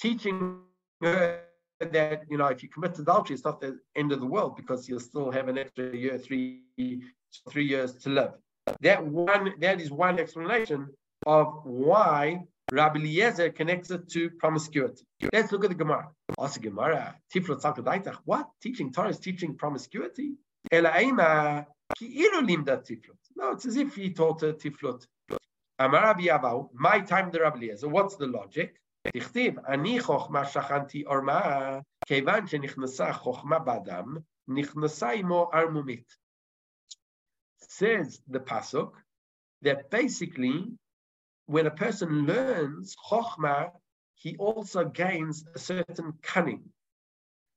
teaching her that, you know, if you commit adultery, it's not the end of the world because you'll still have an extra year, three, three years to live. That one, that is one explanation of why Rabbi Eliezer connects it to promiscuity. Let's look at the Gemara. Gemara, Tiflot What teaching Torah is teaching promiscuity? No, it's as if he taught a Tiflot. My time the Rabbi Eliezer. What's the logic? תכתיב, אני חוכמה שכנתי עורמה, כיוון שנכנסה חוכמה באדם, נכנסה עמו ערמומית. Says the pasuk that basically, when a person learns chokhmah, he also gains a certain cunning.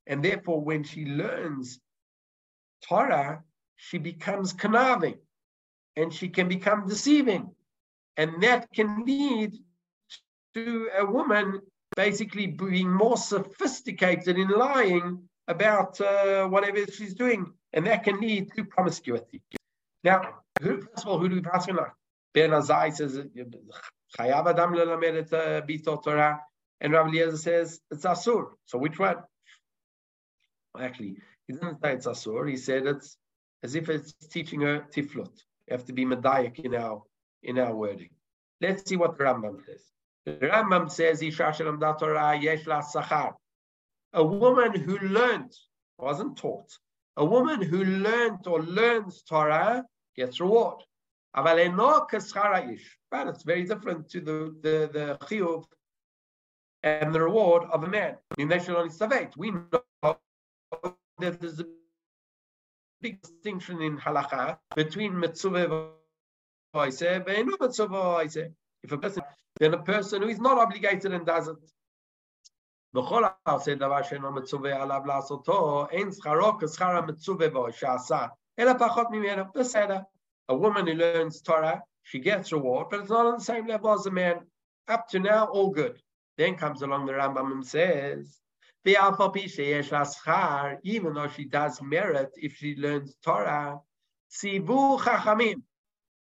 And therefore, when she learns Torah, she becomes conniving and she can become deceiving. and that can lead to a woman basically being more sophisticated in lying about uh, whatever she's doing. And that can lead to promiscuity. Now, who, first of all, who do we pass on? Ben Azai says, Chayav Adam lelamed et bito Torah. And Rabbi Eliezer says, it's Asur. So which one? Actually, he didn't say it's Asur. He said it's as if it's teaching her tiflut. You have to be medayik in our, in our wording. Let's see what the Rambam says. The Rambam says, Isha Torah yesh sachar. A woman who learned, wasn't taught, a woman who learned or learns Torah gets reward. But it's very different to the, the, the chiyuv and the reward of a man. We know that there's a big distinction in halacha between mitzvah if a person, then a person who is not obligated and does it. בכל העושה דבר שאינו מצווה עליו לעשותו, אין שכרו כשכר המצווה בו שעשה, אלא פחות ממנו, בסדר. A woman who learns Torah, she gets reward, but it's not on the same level as a man. Up to now, all good. Then comes along the Rambam and says, even though she does merit if she learns Torah, Sivu Chachamim.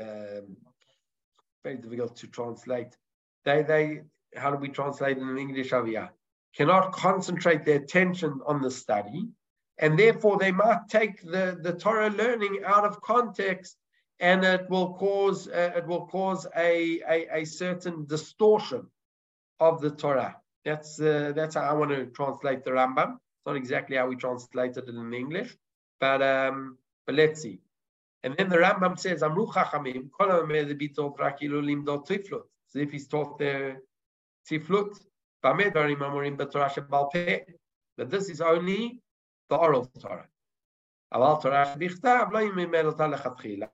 um, very difficult to translate. They they how do we translate in English here? Cannot concentrate their attention on the study, and therefore they might take the, the Torah learning out of context, and it will cause uh, it will cause a, a, a certain distortion of the Torah. That's uh, that's how I want to translate the Rambam. It's not exactly how we translated it in English, but um, but let's see. And then the Rambam says, Amru Chachamim, kol bitol rakilu limdot tiflut. As if he's taught the tiflut. Bamedvarim amurim b'torah shebal peh. But this is only the oral Torah. Aval Torah shebichtav lo yimimel ota lechatchila.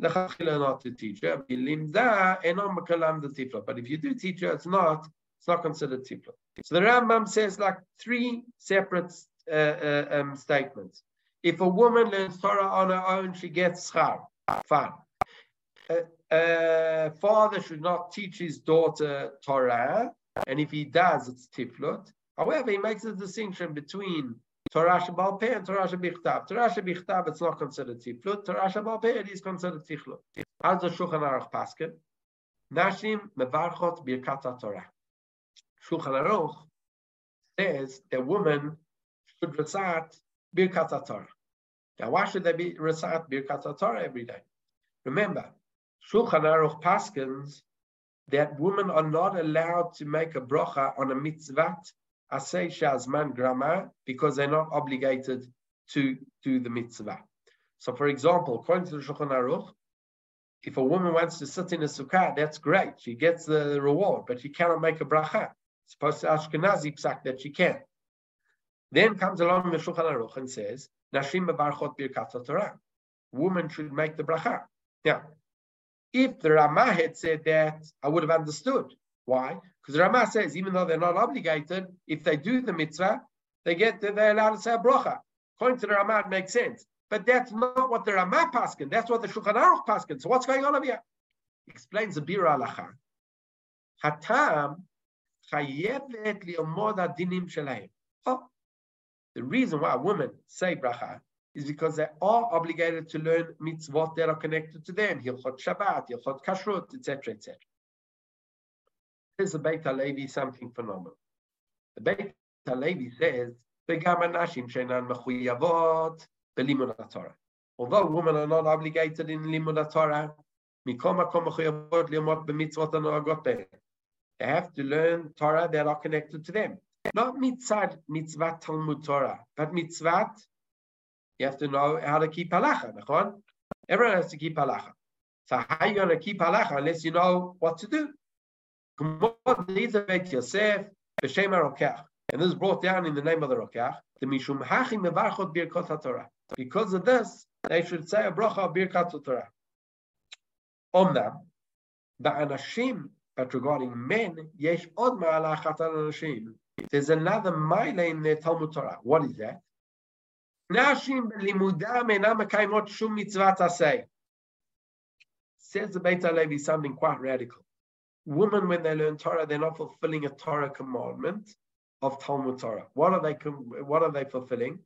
Lechatchila not to teach her. Limda enom mekalam the tiflut. But if you do teach her, it's not it's not considered tiflut. So the Rambam says like three separate uh, uh, um, statements. If a woman learns Torah on her own, she gets schar. Fine. A, father should not teach his daughter Torah, and if he does, it's tiflut. However, he makes a distinction between Torah Shabbal Peh and Torah Shabichtav. Torah Shabichtav, it's not considered tiflut. Torah Shabbal Peh, it is considered tiflut. How's the Shulchan Aruch Paskin? Nashim mevarchot birkat Torah. Shulchan Aruch says a woman should recite Birkat Torah. Now, why should they be recite Birkat Torah every day? Remember, Shulchan Aruch Paskins that women are not allowed to make a bracha on a mitzvah asay shazman grama because they're not obligated to do the mitzvah. So, for example, according to the Shulchan Aruch, if a woman wants to sit in a sukkah, that's great. She gets the reward, but she cannot make a bracha supposed to Ashkenazi psak that she can. Then comes along the Shulchan Aruch and says, Nashim Barchot Birkat Torah. Women should make the bracha. Now, if the Ramah had said that, I would have understood. Why? Because the Ramah says, even though they're not obligated, if they do the mitzvah, they get they're allowed to say a bracha. According to the Ramah, it makes sense. But that's not what the Ramah paskin. That's what the Shulchan Aruch paskin. So what's going on over here? Explains the Biur Halacha. Hatam chayevet liomod adinim shelaim. Oh, the reason why women say bracha is because they are obligated to learn mitzvot that are connected to them, Hilchot Shabbat, Hilchot Kashrut, etc., etc. Here's the Beit HaLevi something phenomenal. The Beit HaLevi says, Although women are not obligated in limud Torah, they have to learn Torah that are connected to them. Not mitzvah, mitzvah Talmud Torah, but mitzvah, you have to know how to keep halacha. Everyone has to keep halacha. So how are you going to keep halacha unless you know what to do? And this is brought down in the name of the Rokach. The Mishum Hachim Mevarchot Birkot Torah. Because of this, they should say a bracha Birkat Torah. Omnam, the Anashim, but regarding men, yesh od ma'alachat anashim. There's another mile in the Talmud Torah. What is that? Says the Beit HaLevi something quite radical. Women, when they learn Torah, they're not fulfilling a Torah commandment of Talmud Torah. What are they? What are they fulfilling?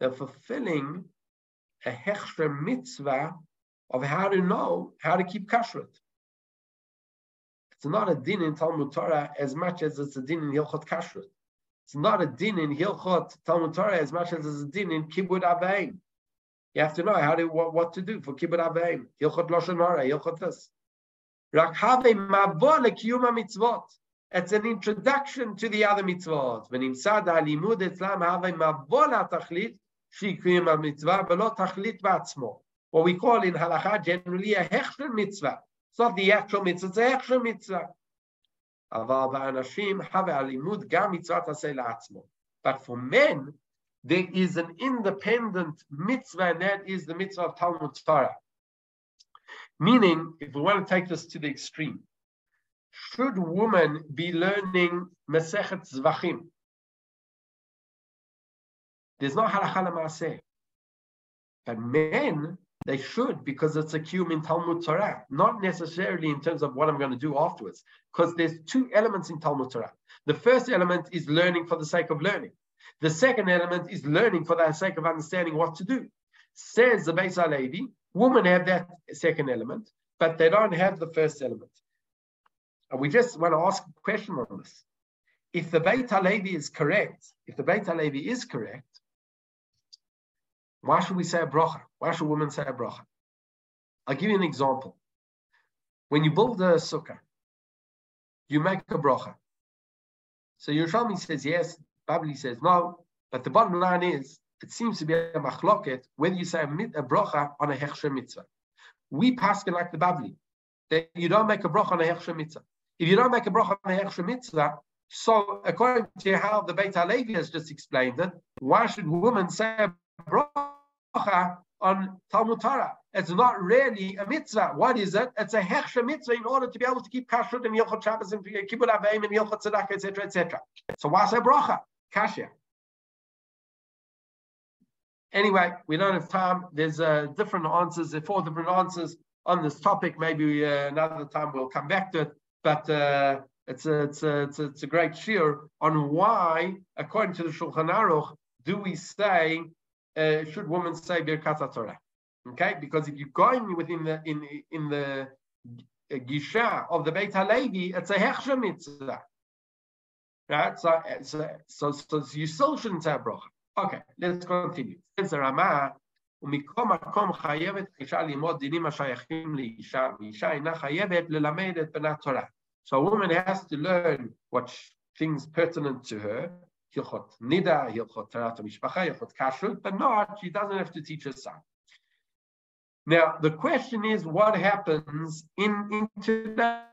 They're fulfilling a hechsher mitzvah of how to know how to keep kashrut. It's not a din in Talmud Torah as much as it's a din in Hilchot Kashrut. It's not a din in Hilchot Talmud Torah as much as it's a din in Kibbud Aveim. You have to know how to what, what to do for Kibbud Aveim. Hilchot Lashon Hara, Hilchot this. Rak have mavor lekiyum mitzvot. It's an introduction to the other mitzvot. ונמסד הלימוד אצלם הווה מבוא לתכלית שיקוים המצווה ולא תכלית בעצמו. What we call in halacha generally a hechsher mitzvah. It's not the actual mitzvah, it's the actual mitzvah. But for men, there is an independent mitzvah, and that is the mitzvah of Talmud Torah. Meaning, if we want to take this to the extreme, should women be learning Masechet Zvachim? There's no halakha l'maaseh. But men they should because it's a kiyum in Talmud Torah, not necessarily in terms of what I'm going to do afterwards. Because there's two elements in Talmud Torah. The first element is learning for the sake of learning. The second element is learning for the sake of understanding what to do. Says the Beis HaLevi, women have that second element, but they don't have the first element. And we just want to ask a question on this. If the Beit HaLevi is correct, if the Beit HaLevi is correct, why should we say a bracha? Why should women say a bracha? I'll give you an example. When you build a sukkah, you make a bracha. So Yerushalmi says yes, Babli says no, but the bottom line is, it seems to be a machloket whether you say a, a bracha on a hechsher mitzvah. We pass it like the Babli, that you don't make a bracha on a hechsher mitzvah. If you don't make a bracha on a hechsher mitzvah, so according to how the Beit HaLevi has just explained it, why should women say a bracha on Talmud Torah? It's not really a mitzvah. What is it? It's a hechsher mitzvah in order to be able to keep kashrut and Hilchot Shabbos and Kibbut Aveim and Hilchot Tzedakah, etc., etc. So why say bracha? Kasha. Anyway, we don't have time. There's uh, different answers. Four different answers on this topic. Maybe uh, another time we'll come back to it. But uh, it's, a, it's, a, it's, a, it's a great shear on why, according to the Shulchan Aruch, do we say uh, should women say Birkat Torah? Okay, because if you're going within the in in the gisha of the Beit Halevi, it's a hechsher mitzvah. Right? So, so, so, so you still shouldn't say bracha. Okay, let's continue. Says the Rama, ומכל מקום חייבת אישה ללמוד דינים השייכים לאישה, ואישה אינה חייבת ללמד את בנת תורה. So a woman has to learn what things pertinent to her, Hilchot Nida, Hilchot Taharat Mishpacha, Hilchot Kashrut, but not, she doesn't have to teach her son. Now, the question is what happens in, in today's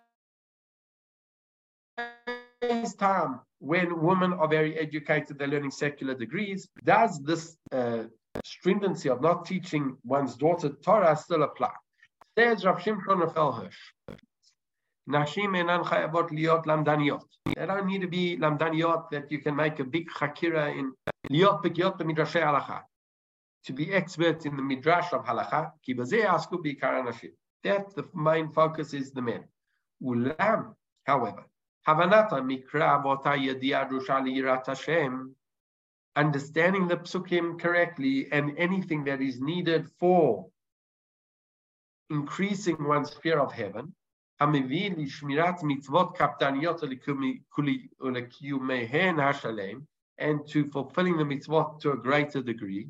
time when women are very educated, they're learning secular degrees. Does this uh, stringency of not teaching one's daughter Torah still apply? Says Rav Shimshon Raphael Hirsch. Nashim enan chayavot liot lamdaniot. They don't need to be lamdaniot that you can make a big chakira in liot bekiot b'midrashei halacha. To be experts in the midrash of halacha, ki bazeh asku b'ikar nashim. That the main focus is the men. Ulam, however, Havanata mikra vota yedia drusha liyirat Hashem. understanding the psukim correctly and anything that is needed for increasing one's fear of heaven, המביא לשמירת מצוות קפדניות ולקיומיהן השלם, and to fulfilling the mitzvot to a greater degree.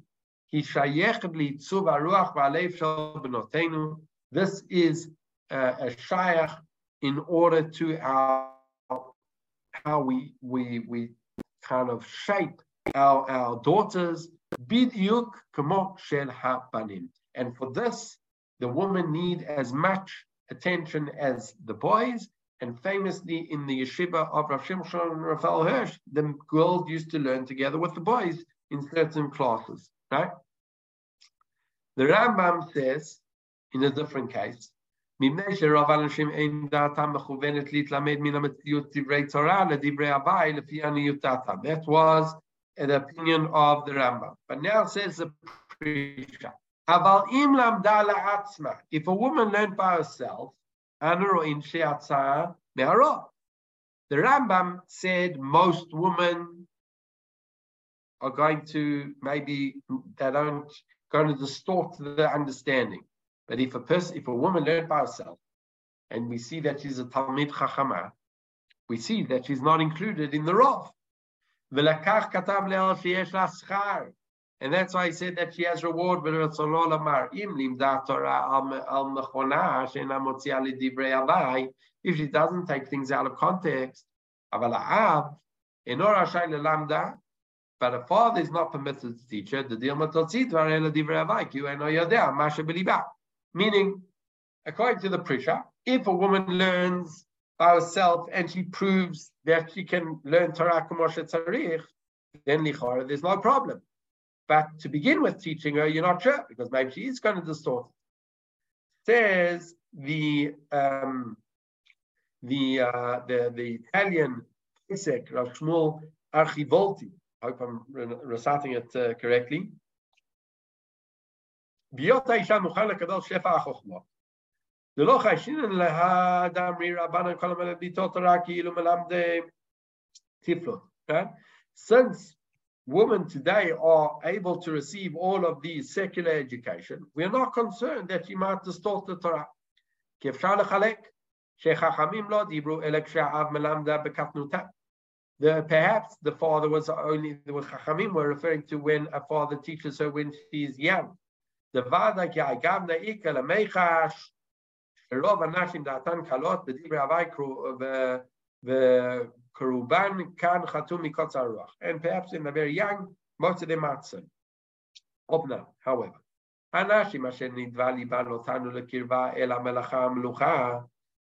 היא שייכת לעיצוב הרוח והלב של בנותינו. This is uh, a shayach in order to our, how we, we, we kind of shape our, our daughters, bidyuk kamo shel hapanim. And for this, the women need as much attention as the boys. And famously in the yeshiva of Rav Shimshon and Raphael Hirsch, the girls used to learn together with the boys in certain classes, right? The Rambam says, in a different case, מפני שרוב האנשים אין דעתם מכוונת להתלמד מן המציאות דברי תורה לדברי הבאי לפי עניות דעתם. That was the opinion of the Rambam. But now says the Prisha. If a woman learned by herself, the Rambam said most women are going to maybe they don't going to distort the understanding. But if a person, if a woman learned by herself, and we see that she's a Talmid Chachama, we see that she's not included in the Rav. And that's why I said that she has reward if she doesn't take things out of context. But a father is not permitted to teach her the Meaning, according to the Prisha, if a woman learns by herself and she proves that she can learn Torah then there's no problem. But to begin with teaching her, you're not sure because maybe she is going to distort. Says the um, the uh, the the Italian Pesach Rav Shmuel Archivolti. I hope I'm reciting it uh, correctly. בהיות האישה מוכן לקבל שפע החוכמה. זה לא חיישינן להאדם רבנן כל המלמדיתו תורה כאילו מלמדי tiflot. Since women today are able to receive all of the secular education, we're not concerned that she might distort the Torah. The, perhaps the father was only the Chachamim were referring to when a father teaches her when she is young. The Kuruban kan chatum. And perhaps in the very young, most of them are. Obna, however.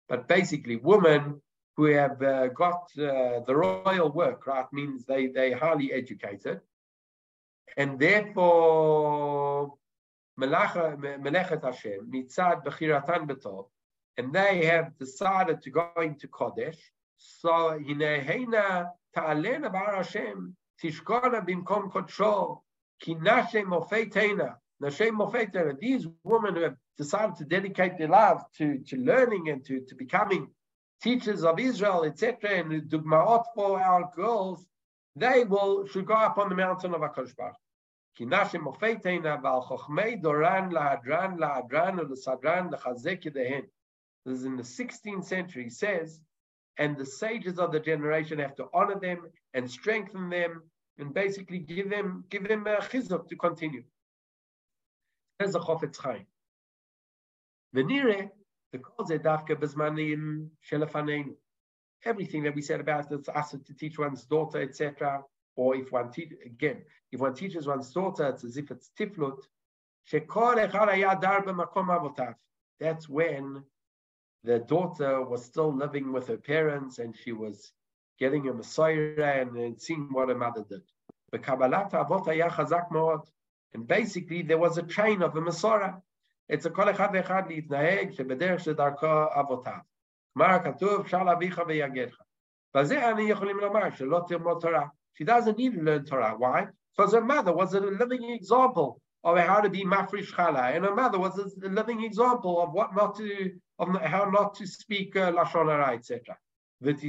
But basically, women who have uh, got uh, the royal work, right, means they, they highly educated. And therefore, Melechet Hashem, Bechiratan Betov, and they have decided to go into Kodesh, So Hinehena Ta'alena Bar Hashem, Tishkona Bimkom Kodsho, Ki Nashem Mofetena, Nashem Mofetena. These women who have decided to dedicate their lives to, to learning and to, to becoming teachers of Israel, etc., and Dugmaot for our girls, they will should go up on the mountain of Akash Baruch. כי נשם מופתינה ועל חוכמי דורן להדרן להדרן ולסדרן לחזק ידיהן. This is in the 16th century, he says, and the sages of the generation have to honor them and strengthen them and basically give them give them a chizuk to continue. There's the Chofetz Chaim. Venire, the kolze dafka bezmanim shelafaneinu. Everything that we said about this asset to teach one's daughter, etc., or if one te- again, if one teaches one's daughter, it's as if it's tiflut. That's when the daughter was still living with her parents and she was getting a Messiah and, and seeing what her mother did. And basically, there was a chain of a Messiah. It's a כל אחד ואחד להתנהג שבדרך שדרכו אבותיו. כלומר, כתוב, שאל אביך ויגדך. בזה אני יכולים לומר שלא תלמוד תורה. She doesn't need to learn Torah. Why? Because her mother was a living example of how to be mafrish chala, and her mother was a living example of what not to, of how not to speak uh, lashon hara, etc. But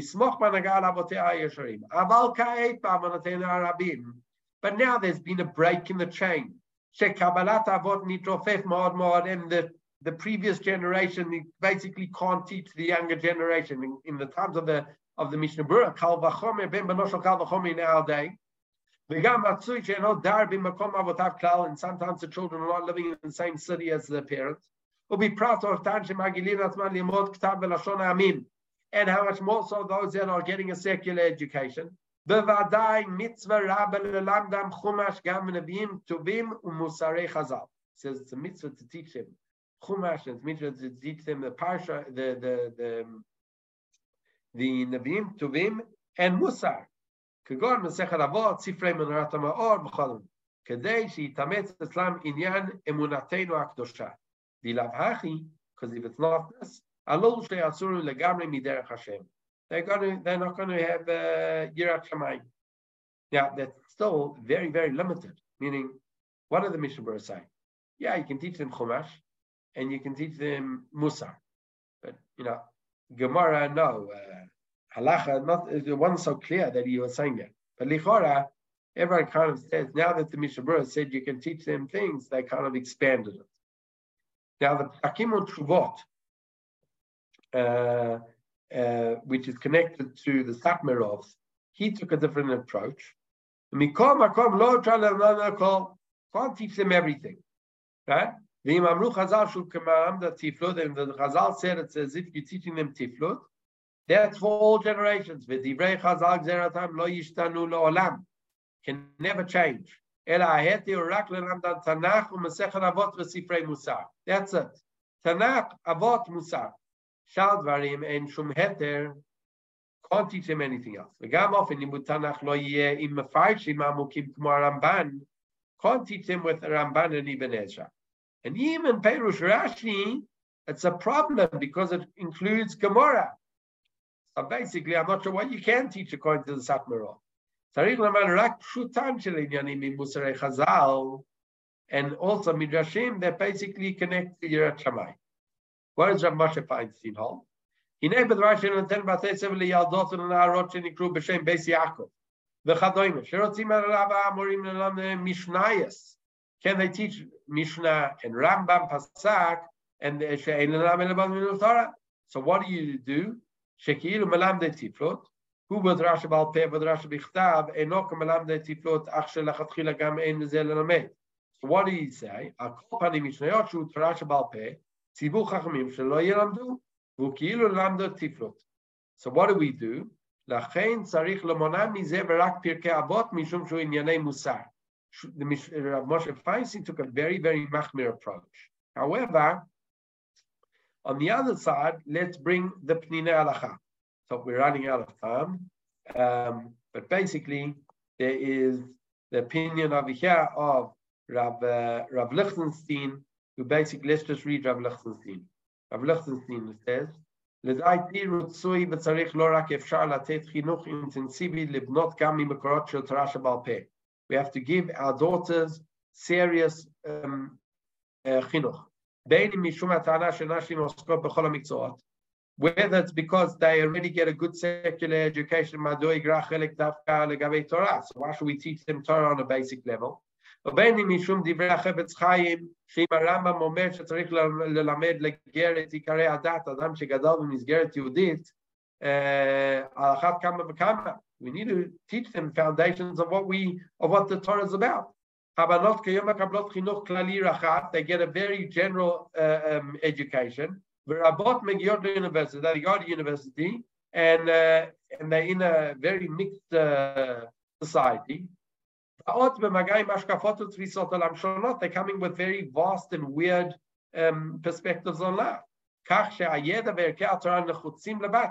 now there's been a break in the chain. And the, the previous generation basically can't teach the younger generation. In, in the times of the of the Mishnah Brura, Kal Vachomer, Ben Banosho Kal Vachomer in our day. And sometimes the children are not living in the same city as their parents And how much more so those that are getting a secular education. Says it's a mitzvah to teach them chumash and it's mitzvah to teach them the parsha, the the the the Nevi'im, Tuvim, and Musar. כגון מסכת אבות, ספרי מנורת המאור בכל כדי שיתאמץ אצלם עניין אמונתנו הקדושה. because if it's not this, they're going to, they're not going to have uh, Yirat uh, Shamayim. Now that's still very, very limited. Meaning, what are the Mishnah say? Yeah, you can teach them Chumash, and you can teach them Musar, but you know, Gemara no, uh, Halacha not it wasn't so clear that he was saying that. But Lichora, everyone kind of says now that the Mishnah said you can teach them things, they kind of expanded it. Now the Akimun Truvot, uh, uh, which is connected to the Satmerovs, he took a different approach. Can't teach them everything, right? The Imam Chazal should command the Tiflut, and the Chazal said it's as if you're teaching them Tiflut. That's for all generations. V'divrei Chazal Gzeratam lo yishtanu lo Can never change. Ela aheti urak lelamdan Tanakh u'mesechet avot v'sifrei Musar. That's it. Tanakh, avot, Musar. Shal dvarim en shum heter. Can't teach him anything else. וגם אופן לימוד תנ"ך לא יהיה עם מפרשים עמוקים כמו הרמב"ן. Can't teach him with Ramban and Ibn Ezra. And even Perush Rashi, it's a problem because it includes Gemara. So basically, I'm not sure what you can teach according to the Satmara. And also Midrashim, they basically connect to Yirat Shammai. Where is Rav Moshe Feinstein hold? הנה בדבר שנותן בתי ספר לילדות ולנערות שנקראו בשם בייס יעקב וכדומה, שרוצים עליו האמורים ללמד משנייס. Can they teach Mishnah and Rambam Pasak and she'ein lelam elabad min Torah? So what do you do? שכאילו מלמדי תפלות, so what did he say? A Kol Pani Mishnayot Shu Rashi Bal Peh, Tzivu Chachamim She Lo Yelamdu, Vukiilu Lamdu Tiflot. So what do we do? Lachain Tzarich Lomona Mizeh Verak Pirkei Avot Mishum Shu Inyanei Musar. The Mishra uh, Moshe Feinstein took a very, very machmir approach. However, on the other side, let's bring the Pninei Halacha. So we're running out of time. Um, but basically, there is the opinion of here of Rav, uh, Rav Lichtenstein, who basically, let's just read Rav Lichtenstein. Rav Lichtenstein says, לדעתי רצוי וצריך לא רק אפשר לתת חינוך אינטנסיבי לבנות גם ממקורות של תורה שבעל פה. We have to give our daughters serious um, uh, chinuch whether it's because they already get a good secular education, so why should we teach them Torah on a basic level? ובין אם משום דברי החפץ חיים, שאם הרמב"ם אומר שצריך ללמד לגרת עיקרי הדת, אדם שגדל במסגרת יהודית, על אחת כמה וכמה. We need to teach them foundations of what we of what the Torah is about. They get a very general uh, um, education. University, they go to university, and uh, and they're in a very mixed uh, society. They're coming with very vast and weird um, perspectives on life.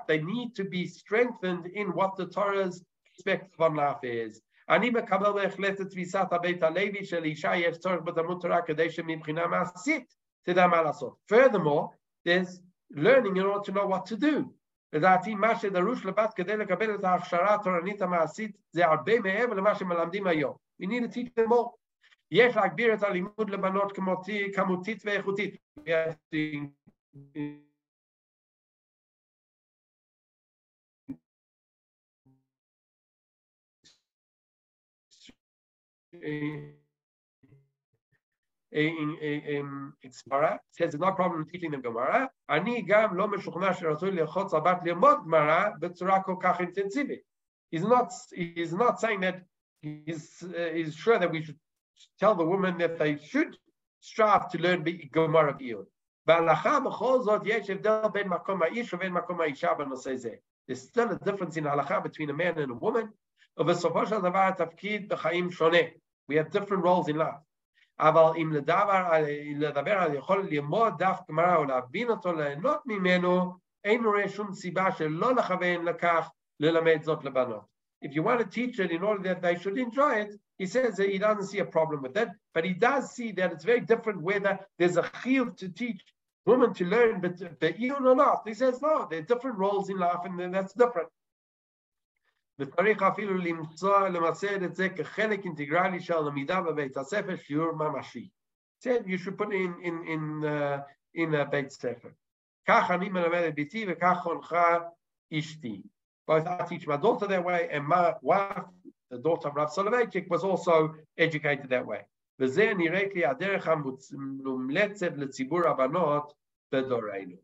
They need to be strengthened in what the Torah's perspective on life is. אני מקבל בהחלט את תפיסת הבית הלוי שלאישה יש צורך בתלמוד תורה כדי שמבחינה מעשית תדע מה לעשות. Furthermore, there's learning in order to know what to do. לדעתי מה שדרוש לבת כדי לקבל את ההכשרה התורנית המעשית זה הרבה מעבר למה שמלמדים היום. We need to teach them more. יש להגביר את הלימוד לבנות כמותית ואיכותית. in, in, in it's Gemara, says it's no problem teaching them Gemara. אני גם לא משוכנע שרצוי ללחוץ על בת ללמוד גמרא בצורה כל כך אינטנסיבית. He's not, he's not saying that he's, uh, he's sure that we should tell the woman that they should strive to learn Gemara בעיון. בהלכה בכל זאת יש הבדל בין מקום האיש ובין מקום האישה בנושא זה. There's still a difference in halacha between a man and a woman. ובסופו של דבר התפקיד בחיים שונה. We have different roles in life. אבל אם לדבר, לדבר על יכול ללמוד דף גמרא או להבין אותו, ליהנות ממנו, אין רואה שום סיבה שלא לכוון לכך ללמד זאת לבנות. If you want to teach it in order that they should enjoy it, he says that he doesn't see a problem with that, but he does see that it's very different whether there's a chiyuv to teach women to learn but be'iyun or not. He says no, there are different roles in life and that's different. וצריך אפילו למצוא, למסד את זה כחלק אינטגרלי של למידה בבית הספר, שיעור ממשי. said you should put it in, in, in, uh, in a בית ספר. כך אני מלמד את ביתי וכך חונכה אשתי. Both I teach my daughter that way and my wife, the daughter of Rav Soloveitchik, was also educated that way. וזה נראית לי הדרך המומלצת לציבור הבנות בדורנו.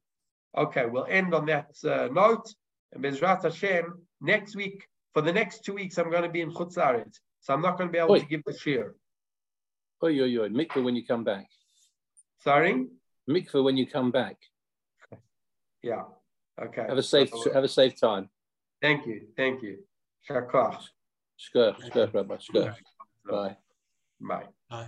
Okay, we'll end on that uh, note. And Bezrat Hashem, next week for the next two weeks, I'm going to be in Chutz so I'm not going to be able Oi. to give the shiur. Oh, yo, yo, mikveh when you come back. Sorry? Mikveh when you come back. Yeah. Okay. Have a safe have a safe time. Thank you. Thank you. Shakar. Shkur, shkur, Rabbi. Shkur. Bye. Bye. Bye.